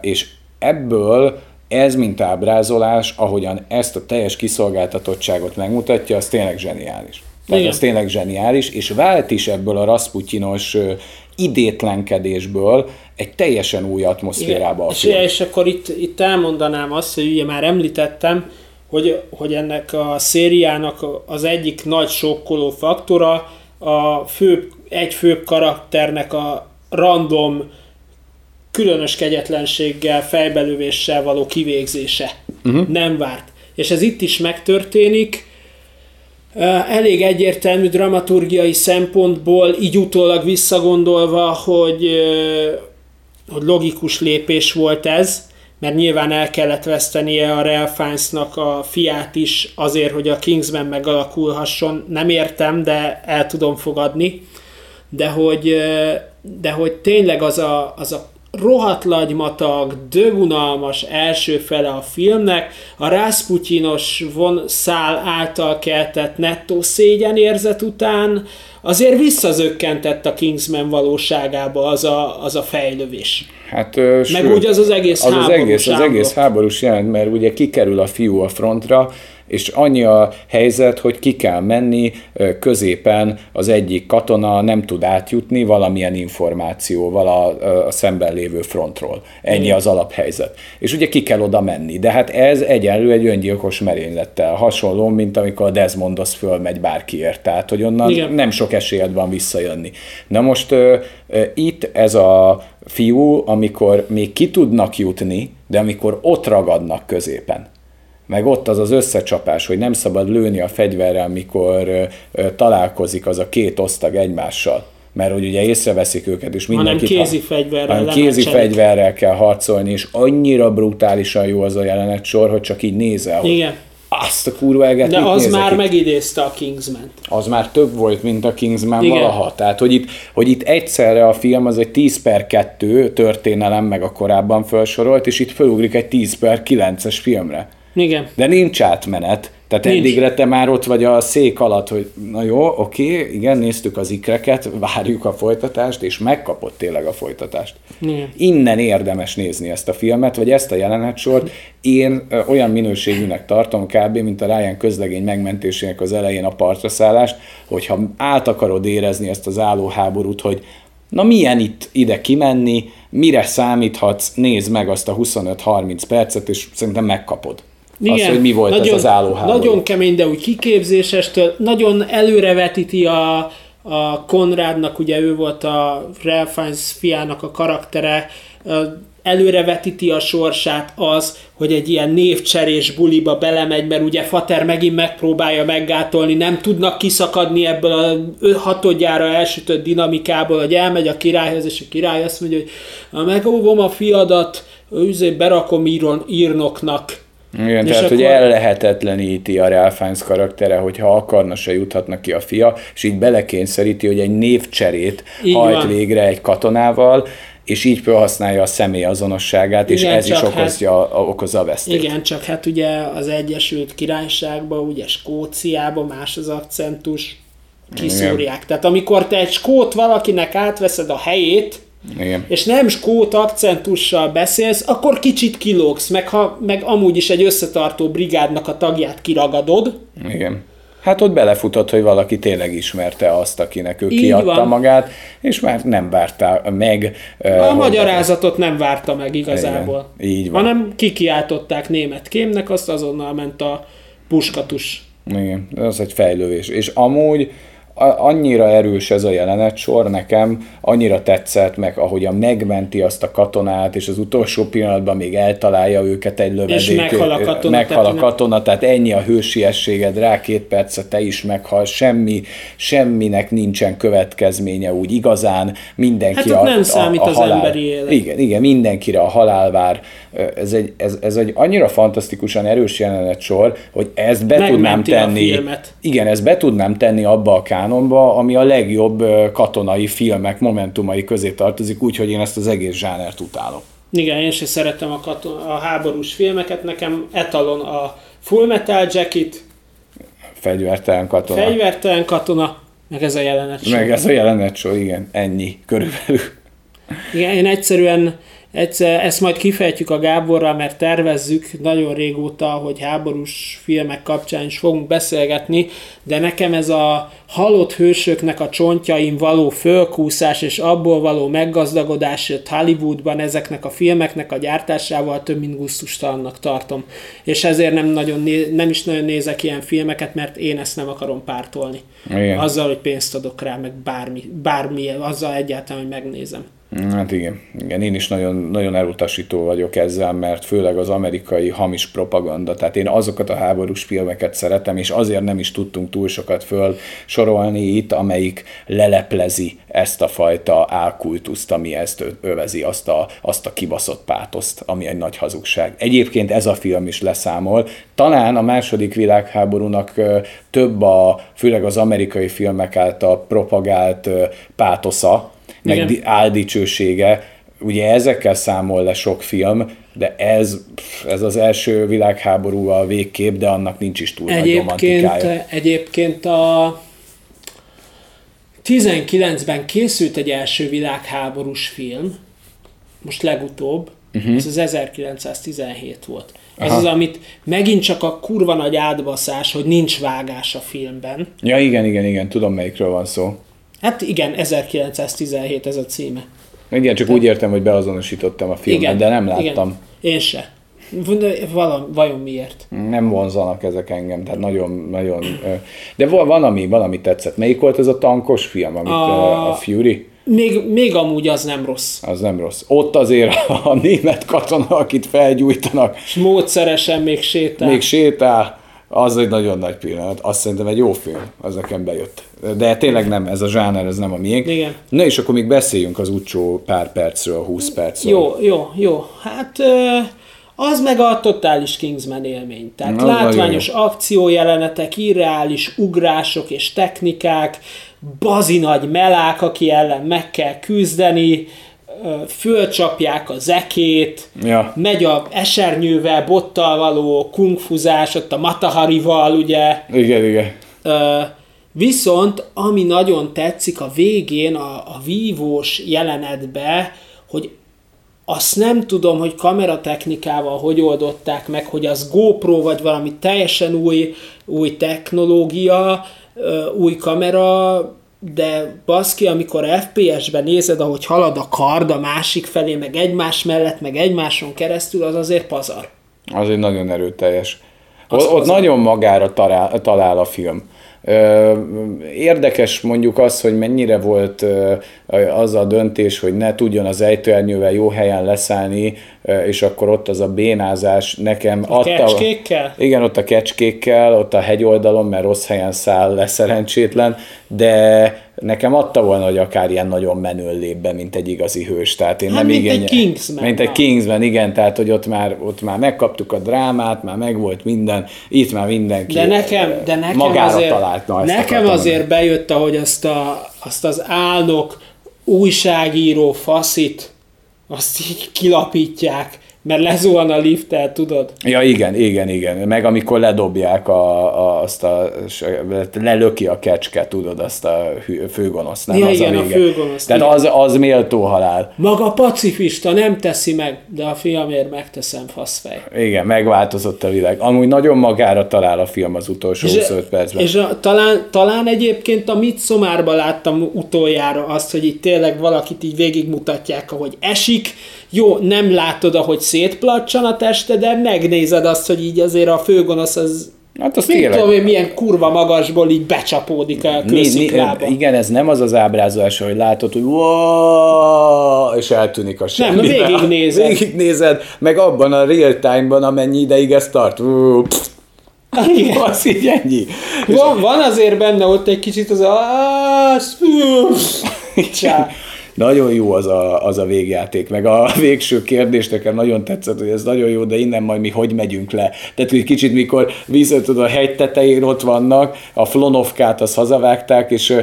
és ebből ez, mint ábrázolás, ahogyan ezt a teljes kiszolgáltatottságot megmutatja, az tényleg zseniális. Tehát Igen. ez tényleg zseniális, és vált is ebből a Rasputinos idétlenkedésből egy teljesen új atmoszférába. És, és akkor itt, itt elmondanám azt, hogy ugye már említettem, hogy, hogy ennek a szériának az egyik nagy sokkoló faktora a fő, egy fő karakternek a random, különös kegyetlenséggel, fejbelövéssel való kivégzése. Uh-huh. Nem várt. És ez itt is megtörténik, elég egyértelmű dramaturgiai szempontból, így utólag visszagondolva, hogy, hogy logikus lépés volt ez, mert nyilván el kellett vesztenie a Fiennes-nak a fiát is azért, hogy a Kingsman megalakulhasson. Nem értem, de el tudom fogadni. De hogy, de hogy tényleg az a, az a rohadt lagymatag, dögunalmas első fele a filmnek, a Rasputinos von szál által keltett nettó érzet után azért visszazökkentett a Kingsman valóságába az a, az a fejlövés. Hát, Meg sőt, úgy az az egész az, az egész, az egész háborús jelent, mert ugye kikerül a fiú a frontra, és annyi a helyzet, hogy ki kell menni, középen az egyik katona nem tud átjutni valamilyen információval a, a szemben lévő frontról. Ennyi az alaphelyzet. És ugye ki kell oda menni. De hát ez egyenlő egy öngyilkos merénylettel. Hasonló, mint amikor a Desmondos fölmegy bárkiért. Tehát, hogy onnan Igen. nem sok esélyed van visszajönni. Na most itt ez a fiú, amikor még ki tudnak jutni, de amikor ott ragadnak középen, meg ott az az összecsapás, hogy nem szabad lőni a fegyverrel, mikor találkozik az a két osztag egymással. Mert hogy ugye észreveszik őket, és mindenkit... Hanem kézi fegyverrel. Hanem kézi fegyverrel kell harcolni, és annyira brutálisan jó az a jelenet sor, hogy csak így nézel. Hogy Igen. Azt a kurva eget, De az már itt? megidézte a kingsman Az már több volt, mint a Kingsman Igen. valaha. Tehát, hogy itt, hogy itt egyszerre a film az egy 10 per 2 történelem, meg a korábban felsorolt, és itt felugrik egy 10 per 9-es filmre. Igen. De nincs átmenet. Tehát nincs. eddigre te már ott vagy a szék alatt, hogy na jó, oké, igen, néztük az ikreket, [LAUGHS] várjuk a folytatást, és megkapott tényleg a folytatást. Igen. Innen érdemes nézni ezt a filmet, vagy ezt a jelenetsort. Én olyan minőségűnek tartom kb. mint a Ryan közlegény megmentésének az elején a partra szállást, hogyha át akarod érezni ezt az állóháborút, hogy na milyen itt ide kimenni, mire számíthatsz, nézd meg azt a 25-30 percet, és szerintem megkapod. Igen, az, hogy mi volt nagyon, ez az állóháború. Nagyon kemény, de úgy kiképzésestől, nagyon előrevetíti a, a Konrádnak, ugye ő volt a Ralph Fiennes fiának a karaktere, előrevetíti a sorsát az, hogy egy ilyen névcserés buliba belemegy, mert ugye Fater megint megpróbálja meggátolni, nem tudnak kiszakadni ebből a hatodjára elsütött dinamikából, hogy elmegy a királyhoz, és a király azt mondja, hogy megóvom a fiadat, őzé berakom írnoknak, igen, és tehát akkor... hogy ellehetetleníti a Ralph Fiennes karaktere, hogyha akarna se juthatnak ki a fia, és így belekényszeríti, hogy egy névcserét így hajt van. végre egy katonával, és így felhasználja a személy azonosságát, és igen, ez is okozja, hát, okozza a vesztét. Igen, csak hát ugye az Egyesült Királyságban, ugye Skóciában más az akcentus, kiszúrják. Igen. Tehát amikor te egy skót valakinek átveszed a helyét, igen. és nem skót akcentussal beszélsz, akkor kicsit kilógsz, meg, ha, meg amúgy is egy összetartó brigádnak a tagját kiragadod, Igen. Hát ott belefutott, hogy valaki tényleg ismerte azt, akinek ő Így kiadta van. magát, és már nem várta meg. A hogy- magyarázatot nem várta meg igazából. Igen, így van. Hanem kikiáltották német kémnek, azt azonnal ment a puskatus. Igen, az egy fejlővés. És amúgy annyira erős ez a jelenetsor nekem, annyira tetszett meg, ahogyan megmenti azt a katonát, és az utolsó pillanatban még eltalálja őket egy lövedék. meghal a katona, Meghal tehát a katona, tehát ennyi a hősiességed, rá két percet te is meghal, semmi, semminek nincsen következménye úgy igazán, mindenki Hát ott nem számít az emberi élet. Igen, igen, mindenkire a halál vár. Ez egy, ez, ez egy annyira fantasztikusan erős jelenet sor, hogy ezt be tudnám Megmenti a tenni. Igen, ezt be tudnám tenni abba a kánonba, ami a legjobb katonai filmek momentumai közé tartozik, úgyhogy én ezt az egész zsánert utálom. Igen, én sem szeretem a, katon- a háborús filmeket, nekem etalon a Full Metal Jacket, Fegyvertelen katona. fegyvertelen katona, meg ez a jelenet. sor. Meg ez a jelenet sor, igen, ennyi körülbelül. Igen, én egyszerűen egyszer, ezt majd kifejtjük a Gáborral, mert tervezzük nagyon régóta, hogy háborús filmek kapcsán is fogunk beszélgetni, de nekem ez a halott hősöknek a csontjain való fölkúszás és abból való meggazdagodás jött Hollywoodban ezeknek a filmeknek a gyártásával több mint gusztustalannak tartom. És ezért nem, nagyon né- nem is nagyon nézek ilyen filmeket, mert én ezt nem akarom pártolni. Igen. Azzal, hogy pénzt adok rá, meg bármi, bármi azzal egyáltalán, hogy megnézem. Hát igen, igen, én is nagyon, nagyon elutasító vagyok ezzel, mert főleg az amerikai hamis propaganda, tehát én azokat a háborús filmeket szeretem, és azért nem is tudtunk túl sokat föl sorolni itt, amelyik leleplezi ezt a fajta álkultuszt, ami ezt övezi, azt a, azt a kibaszott pátoszt, ami egy nagy hazugság. Egyébként ez a film is leszámol. Talán a második világháborúnak több a, főleg az amerikai filmek által propagált pátosza, meg Igen. di- áldicsősége. Ugye ezekkel számol le sok film, de ez, ez az első világháborúval végkép, de annak nincs is túl nagy Egyébként, romantikája. egyébként a 19-ben készült egy első világháborús film, most legutóbb, uh-huh. ez az 1917 volt. Ez az, amit megint csak a kurva nagy átbaszás, hogy nincs vágás a filmben. Ja, igen, igen, igen, tudom melyikről van szó. Hát igen, 1917 ez a címe. Igen, csak úgy értem, hogy beazonosítottam a filmet, Igen, de nem láttam. Igen. Én se. Valam, vajon miért? Nem vonzanak ezek engem, tehát nagyon, nagyon... De van, ami, van, ami tetszett. Melyik volt ez a tankos film, amit A- a Fury? Még, még amúgy az nem rossz. Az nem rossz. Ott azért a német katona, akit felgyújtanak, És módszeresen még sétál. még sétál, az egy nagyon nagy pillanat. Azt szerintem egy jó film, az nekem bejött. De tényleg nem, ez a zsáner, ez nem a miénk. Igen. Na és akkor még beszéljünk az utcsó pár percről, 20 percről. Jó, jó, jó. Hát az meg a totális Kingsman élmény. Tehát Az látványos akciójelenetek, irreális ugrások és technikák, bazi nagy melák, aki ellen meg kell küzdeni, fölcsapják a zekét, Ja. megy a esernyővel, bottal való kungfuzás, ott a Mataharival, ugye, Igen, igen. Ö, viszont ami nagyon tetszik a végén, a, a vívós jelenetbe, hogy azt nem tudom, hogy kameratechnikával hogy oldották meg, hogy az GoPro vagy valami teljesen új, új technológia, új kamera, de baszki, amikor FPS-ben nézed, ahogy halad a kard a másik felé, meg egymás mellett, meg egymáson keresztül, az azért pazar. Az egy nagyon erőteljes. Az- Ott, ott nagyon magára talál, talál a film. Érdekes mondjuk az, hogy mennyire volt az a döntés, hogy ne tudjon az ejtőernyővel jó helyen leszállni, és akkor ott az a bénázás nekem A kecskékkel? Igen, ott a kecskékkel, ott a hegyoldalon, mert rossz helyen száll le szerencsétlen, de nekem adta volna, hogy akár ilyen nagyon menő lép be, mint egy igazi hős. Tehát én Hát, nem mint igen, egy Kingsman, Mint egy. Kingsman, igen, tehát hogy ott már, ott már megkaptuk a drámát, már megvolt minden, itt már mindenki De nekem, de nekem magára azért, talált. Na, nekem azért bejött, ahogy azt, a, azt az álnok újságíró faszit, azt így kilapítják, mert lezuhan a lifttel, tudod? Ja, igen, igen, igen. Meg amikor ledobják a, a, azt a, lelöki a kecske, tudod, azt a főgonoszt, nem Ja, az igen, a a vége. főgonosz, Tehát igen. az, az méltó halál. Maga pacifista nem teszi meg, de a fiamért megteszem, faszfej. Igen, megváltozott a világ. Amúgy nagyon magára talál a film az utolsó 25 percben. és a, talán, talán egyébként a Midsomárban láttam utoljára azt, hogy itt tényleg valakit így végigmutatják, ahogy esik, jó, nem látod, ahogy szétplacsan a teste, de megnézed azt, hogy így azért a főgonosz az hát az mit tényleg. tudom én, milyen kurva magasból így becsapódik a kősziklába. igen, ez nem az az ábrázolás, hogy látod, hogy wow, és eltűnik a semmi. végignézed. [LAUGHS] Végignézed, meg abban a real time-ban, amennyi ideig ez tart. Ú, pff, Igen. [LAUGHS] Az így ennyi. Van, van azért benne ott egy kicsit az a... [LAUGHS] Csá. Nagyon jó az a, az a végjáték, meg a [LAUGHS] végső kérdés nekem nagyon tetszett, hogy ez nagyon jó, de innen majd mi hogy megyünk le. Tehát, hogy kicsit mikor visszatod a hegy tetején ott vannak, a Flonovkát azt hazavágták, és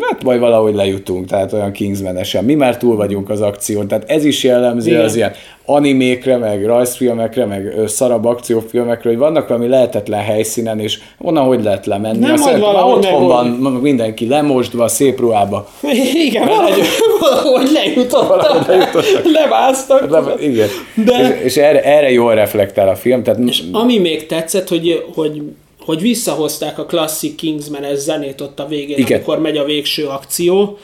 hát majd valahogy lejutunk, tehát olyan Kingsman-esen. Mi már túl vagyunk az akción, tehát ez is jellemző Igen. az ilyen animékre, meg rajzfilmekre, meg ö, szarabb akciófilmekre, hogy vannak valami lehetetlen helyszínen, és onnan hogy lehet lemenni. Nem, szeretem, valahogy otthon van mindenki lemosdva, szép ruhába. Igen, valahogy, [LAUGHS] valahogy lejutottak. Valahogy lejutottak. Levásztak. De, igen. De- És, és erre, erre jól reflektál a film, tehát És ami még tetszett, hogy, hogy, hogy visszahozták a klasszik Kingsman-es zenét ott a végén, Igen. amikor megy a végső akció.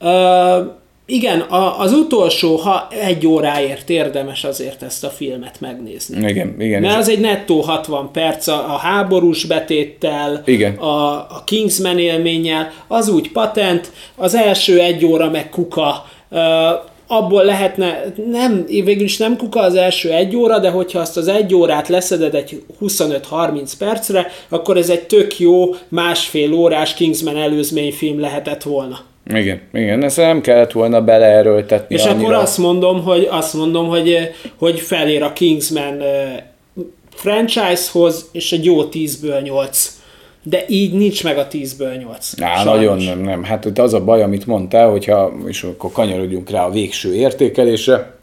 Uh, igen, a, az utolsó, ha egy óráért érdemes azért ezt a filmet megnézni. igen, igen. Mert az egy nettó 60 perc a, a háborús betéttel, Igen. A, a Kingsman élménnyel, az úgy patent, az első egy óra meg kuka, abból lehetne, nem, végül is nem kuka az első egy óra, de hogyha azt az egy órát leszeded egy 25-30 percre, akkor ez egy tök jó másfél órás Kingsman előzményfilm lehetett volna. Igen, igen, ezt nem kellett volna beleerőltetni És annyira. akkor azt mondom, hogy azt mondom, hogy, hogy felér a Kingsman eh, franchise-hoz, és egy jó 10-ből 8. De így nincs meg a 10-ből 8. Á, Sajnos. nagyon nem, nem. Hát az a baj, amit mondtál, hogyha, és akkor kanyarodjunk rá a végső értékelésre,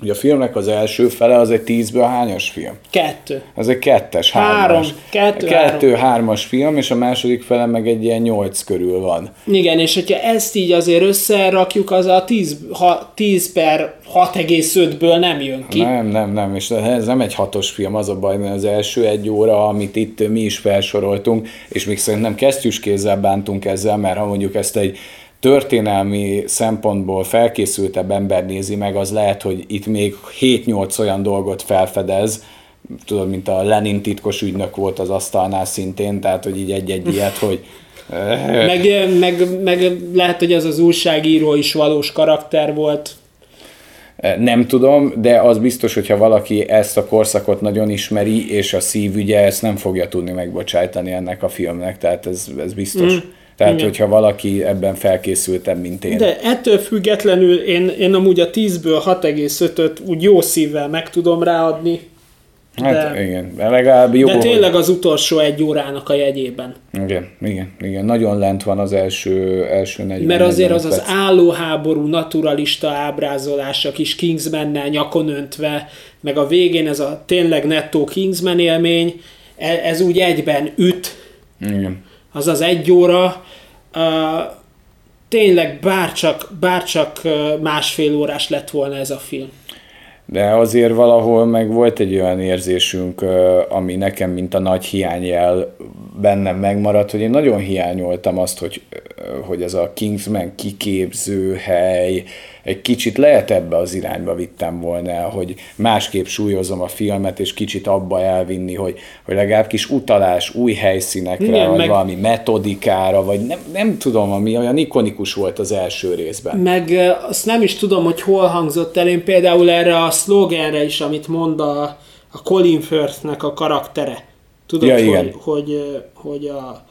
hogy a filmnek az első fele az egy tízből hányas film? Kettő. Az egy kettes, Három. hármas. Kettő, Kettő, hármas film, és a második fele meg egy ilyen nyolc körül van. Igen, és hogyha ezt így azért összerakjuk, az a 10, ha 10 per 6,5-ből nem jön ki. Nem, nem, nem, és ez nem egy hatos film, az a baj, mert az első egy óra, amit itt mi is felsoroltunk, és még szerintem kesztyűs kézzel bántunk ezzel, mert ha mondjuk ezt egy történelmi szempontból felkészültebb ember nézi meg, az lehet, hogy itt még 7-8 olyan dolgot felfedez, tudod, mint a Lenin titkos ügynök volt az asztalnál szintén, tehát hogy így egy-egy ilyet, hogy Meg, meg, meg lehet, hogy az az újságíró is valós karakter volt. Nem tudom, de az biztos, hogyha valaki ezt a korszakot nagyon ismeri, és a szívügye ezt nem fogja tudni megbocsájtani ennek a filmnek, tehát ez, ez biztos. Mm. Tehát, Igen. hogyha valaki ebben felkészültebb, mint én. De ettől függetlenül én, én amúgy a 10-ből 6,5-öt úgy jó szívvel meg tudom ráadni. hát de- igen, de legalább jó. De tényleg az utolsó egy órának a jegyében. Igen, igen, igen, nagyon lent van az első, első 40 Mert azért az 45 az perc. állóháború naturalista ábrázolás, a kis Kingsmannel nyakon öntve, meg a végén ez a tényleg nettó Kingsman élmény, e- ez úgy egyben üt, Igen. Az az egy óra, uh, tényleg bárcsak, bárcsak másfél órás lett volna ez a film. De azért valahol meg volt egy olyan érzésünk, ami nekem, mint a nagy hiányjel bennem megmaradt, hogy én nagyon hiányoltam azt, hogy, hogy ez a Kingsman kiképző hely, egy kicsit lehet ebbe az irányba vittem volna hogy másképp súlyozom a filmet, és kicsit abba elvinni, hogy, hogy legalább kis utalás új helyszínekre, Igen, vagy meg- valami metodikára, vagy nem, nem tudom, ami olyan ikonikus volt az első részben. Meg azt nem is tudom, hogy hol hangzott el, én például erre a szlogenre is, amit mond a, a Colin Firthnek a karaktere. Tudod, Ja, hogy, igen. hogy, hogy a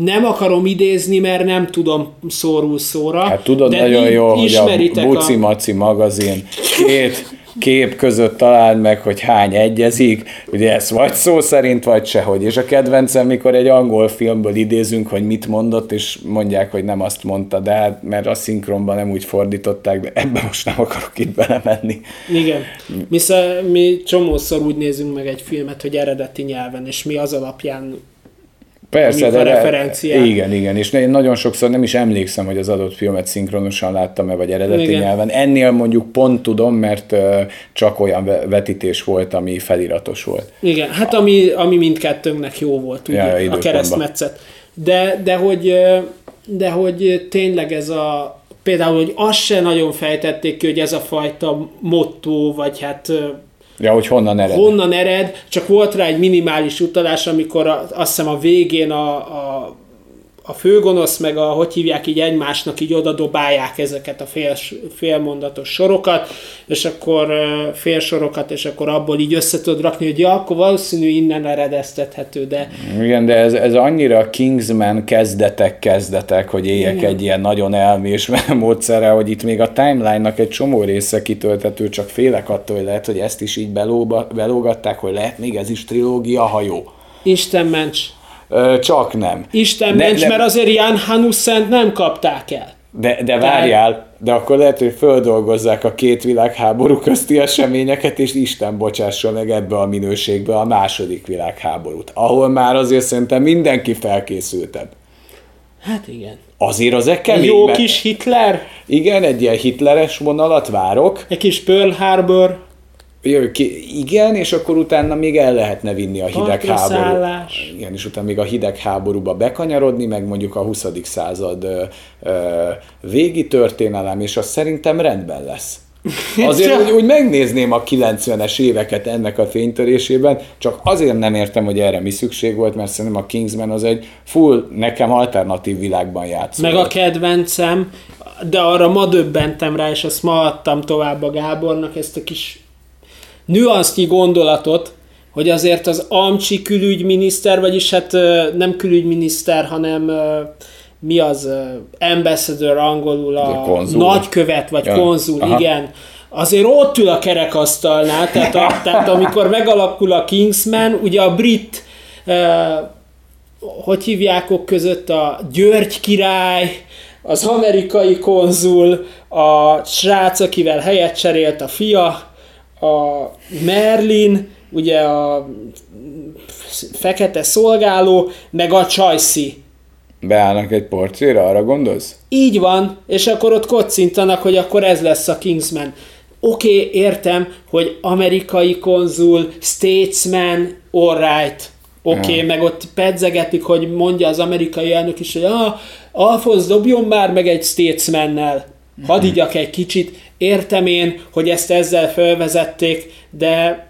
nem akarom idézni, mert nem tudom szórul szóra. Hát tudod de nagyon i- jó, hogy a Buci Maci magazin két kép között találd meg, hogy hány egyezik, ugye ez vagy szó szerint, vagy sehogy. És a kedvencem, mikor egy angol filmből idézünk, hogy mit mondott, és mondják, hogy nem azt mondta, de hát, mert a szinkronban nem úgy fordították, de ebbe most nem akarok itt belemenni. Igen. Mi, mi csomószor úgy nézünk meg egy filmet, hogy eredeti nyelven, és mi az alapján Persze, de, referenciák. Igen, igen, és én nagyon sokszor nem is emlékszem, hogy az adott filmet szinkronosan láttam-e, vagy eredeti igen. nyelven. Ennél mondjuk pont tudom, mert csak olyan vetítés volt, ami feliratos volt. Igen, hát ami, ami mindkettőnknek jó volt, ugye, ja, a keresztmetszet. De, de, hogy, de hogy tényleg ez a, például, hogy azt se nagyon fejtették ki, hogy ez a fajta motto, vagy hát Ja, hogy honnan ered. Honnan ered, csak volt rá egy minimális utalás, amikor a, azt hiszem a végén a, a a főgonosz meg a, hogy hívják így egymásnak, így oda dobálják ezeket a fél, félmondatos sorokat, és akkor félsorokat, és akkor abból így össze tudod rakni, hogy ja, akkor valószínű innen eredeztethető, de... Igen, de ez, ez annyira Kingsman kezdetek kezdetek, hogy éljek Igen. egy ilyen nagyon elmés [LAUGHS] módszerrel, hogy itt még a timeline-nak egy csomó része kitölthető, csak félek attól, hogy lehet, hogy ezt is így belóba, belógatták, hogy lehet még ez is trilógia, ha jó. Isten ments! Csak nem. Isten ne, ments, ne, mert azért Jan Hanuszent nem kapták el. De, de várjál, de akkor lehet, hogy földolgozzák a két világháború közti eseményeket, és Isten bocsássa meg ebbe a minőségbe a második világháborút, ahol már azért szerintem mindenki felkészültebb. Hát igen. Azért az egy kemény. Jó kis Hitler? Igen, egy ilyen hitleres vonalat várok. Egy kis Pearl Harbor ki, igen, és akkor utána még el lehetne vinni a hidegháború. Igen, és utána még a hidegháborúba bekanyarodni, meg mondjuk a 20. század ö, ö, végi történelem, és az szerintem rendben lesz. [LAUGHS] Azért úgy, úgy megnézném a 90-es éveket ennek a fénytörésében, csak azért nem értem, hogy erre mi szükség volt, mert szerintem a Kingsman az egy full, nekem alternatív világban játszó. Meg a kedvencem, de arra ma döbbentem rá, és azt ma adtam tovább a Gábornak, ezt a kis nüansznyi gondolatot, hogy azért az Amcsi külügyminiszter, vagyis hát nem külügyminiszter, hanem mi az ambassador angolul, a, a nagykövet, vagy ja. konzul, Aha. igen, azért ott ül a kerekasztalnál, tehát, a, [LAUGHS] tehát amikor megalakul a Kingsman, ugye a brit hogy hívják ok között a György király, az amerikai konzul, a srác, akivel helyet cserélt a fia, a Merlin, ugye a fekete szolgáló, meg a Csajci. Beállnak egy porcéra, arra gondolsz? Így van, és akkor ott kocintanak, hogy akkor ez lesz a Kingsman. Oké, okay, értem, hogy amerikai konzul, statesman, alright, oké, okay, ja. meg ott pedzegetik, hogy mondja az amerikai elnök is, hogy ah, Alfonz dobjon már meg egy statesmannel, hadd igyak egy kicsit, Értem én, hogy ezt ezzel felvezették, de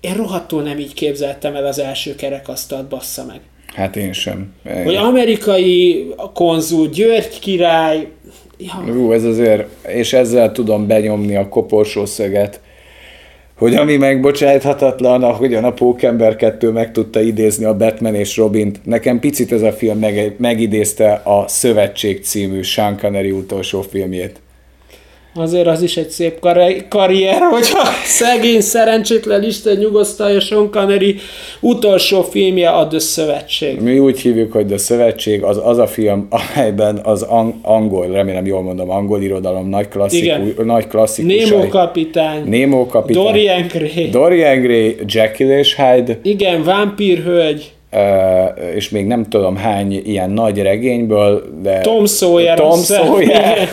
én rohadtul nem így képzeltem el az első kerekasztalt, bassza meg. Hát én sem. Hogy amerikai konzul, György király... Ja. Ú, ez azért, és ezzel tudom benyomni a koporsószöget, hogy ami megbocsájthatatlan, ahogyan a Pókember 2 meg tudta idézni a Batman és Robint, nekem picit ez a film meg, megidézte a Szövetség című Sean Connery utolsó filmjét azért az is egy szép kar- karrier, hogyha szegény, szerencsétlen Isten nyugosztalja Sean Connery utolsó filmje a The Szövetség. Mi úgy hívjuk, hogy The Szövetség az az a film, amelyben az ang- angol, remélem jól mondom, angol irodalom nagy, klasszikus, nagy klasszikus. Nemo kapitány. Nemo kapitány. Dorian Gray. Dorian Gray, Jekyll és Hyde. Igen, vámpírhölgy. Uh, és még nem tudom hány ilyen nagy regényből, de... Tom Sawyer. Tom Sawyer.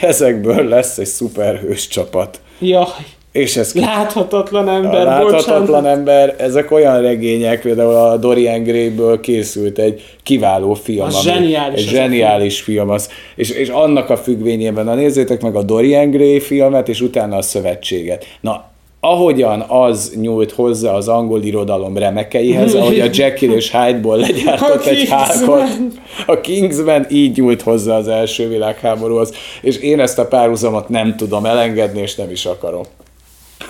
Ezekből lesz egy szuperhős csapat. Jaj. És ez láthatatlan ember, a Láthatatlan bocsánat. ember, ezek olyan regények, például a Dorian Gray-ből készült egy kiváló film. Az ami, zseniális. Egy zseniális film. film az, és, és annak a függvényében, na nézzétek meg a Dorian Gray filmet, és utána a Szövetséget. Na, ahogyan az nyújt hozzá az angol irodalom remekeihez, [LAUGHS] ahogy a Jekyll és Hyde-ból legyártott a egy hákot, a Kingsman így nyújt hozzá az első világháborúhoz, és én ezt a párhuzamot nem tudom elengedni, és nem is akarom.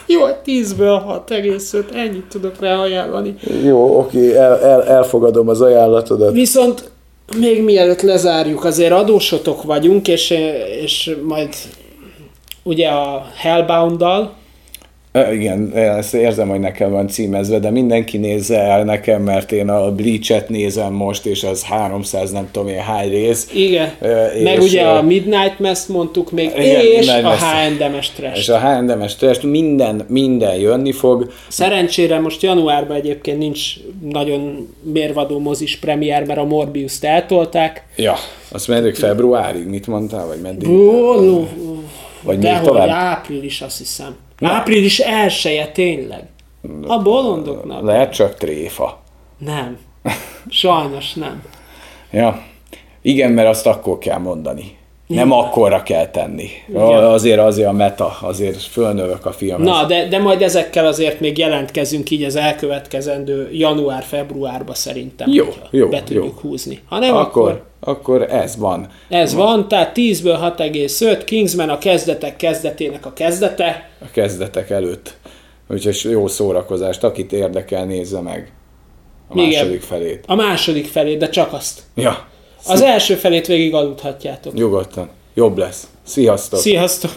Jó, 10-ből 6,5, ennyit tudok rá ajánlani. Jó, oké, el, el, elfogadom az ajánlatodat. Viszont még mielőtt lezárjuk, azért adósotok vagyunk, és, és majd ugye a Hellbound-dal, Igen, ezt érzem, hogy nekem van címezve, de mindenki nézze el nekem, mert én a Bleach-et nézem most, és az 300 nem tudom én hány rész. igen, Ö, meg és, ugye a Midnight Mass mondtuk még, Igen, és a. H&M-es És trash. a H&M-es minden, minden jönni fog. Szerencsére most januárban egyébként nincs nagyon mérvadó mozis premier, mert a Morbius-t eltolták. Ja, azt meddig februárig, mit mondtál, vagy meddig? Ó, Vagy még tovább? április, azt hiszem. Április elsője tényleg. A bolondoknak? Lehet csak tréfa. Nem. Sajnos nem. Ja. Igen, mert azt akkor kell mondani. Nem Igen. akkorra kell tenni. Igen. Azért, azért a meta, azért fölnövök a filmhez. Na, de, de majd ezekkel azért még jelentkezünk így az elkövetkezendő január-februárba szerintem. Jó, jó, Be tudjuk jó. húzni. Ha nem, akkor, akkor, akkor ez van. ez van, tehát 10-ből 6,5, Kingsman a kezdetek kezdetének a kezdete. a kezdetek előtt. Úgyhogy jó szórakozást, akit érdekel, nézze meg a Igen. második felét. A második felé, de csak azt. Ja, Az első felét végig aludhatjátok. nyugodtan. Jobb lesz. Sziasztok! Sziasztok!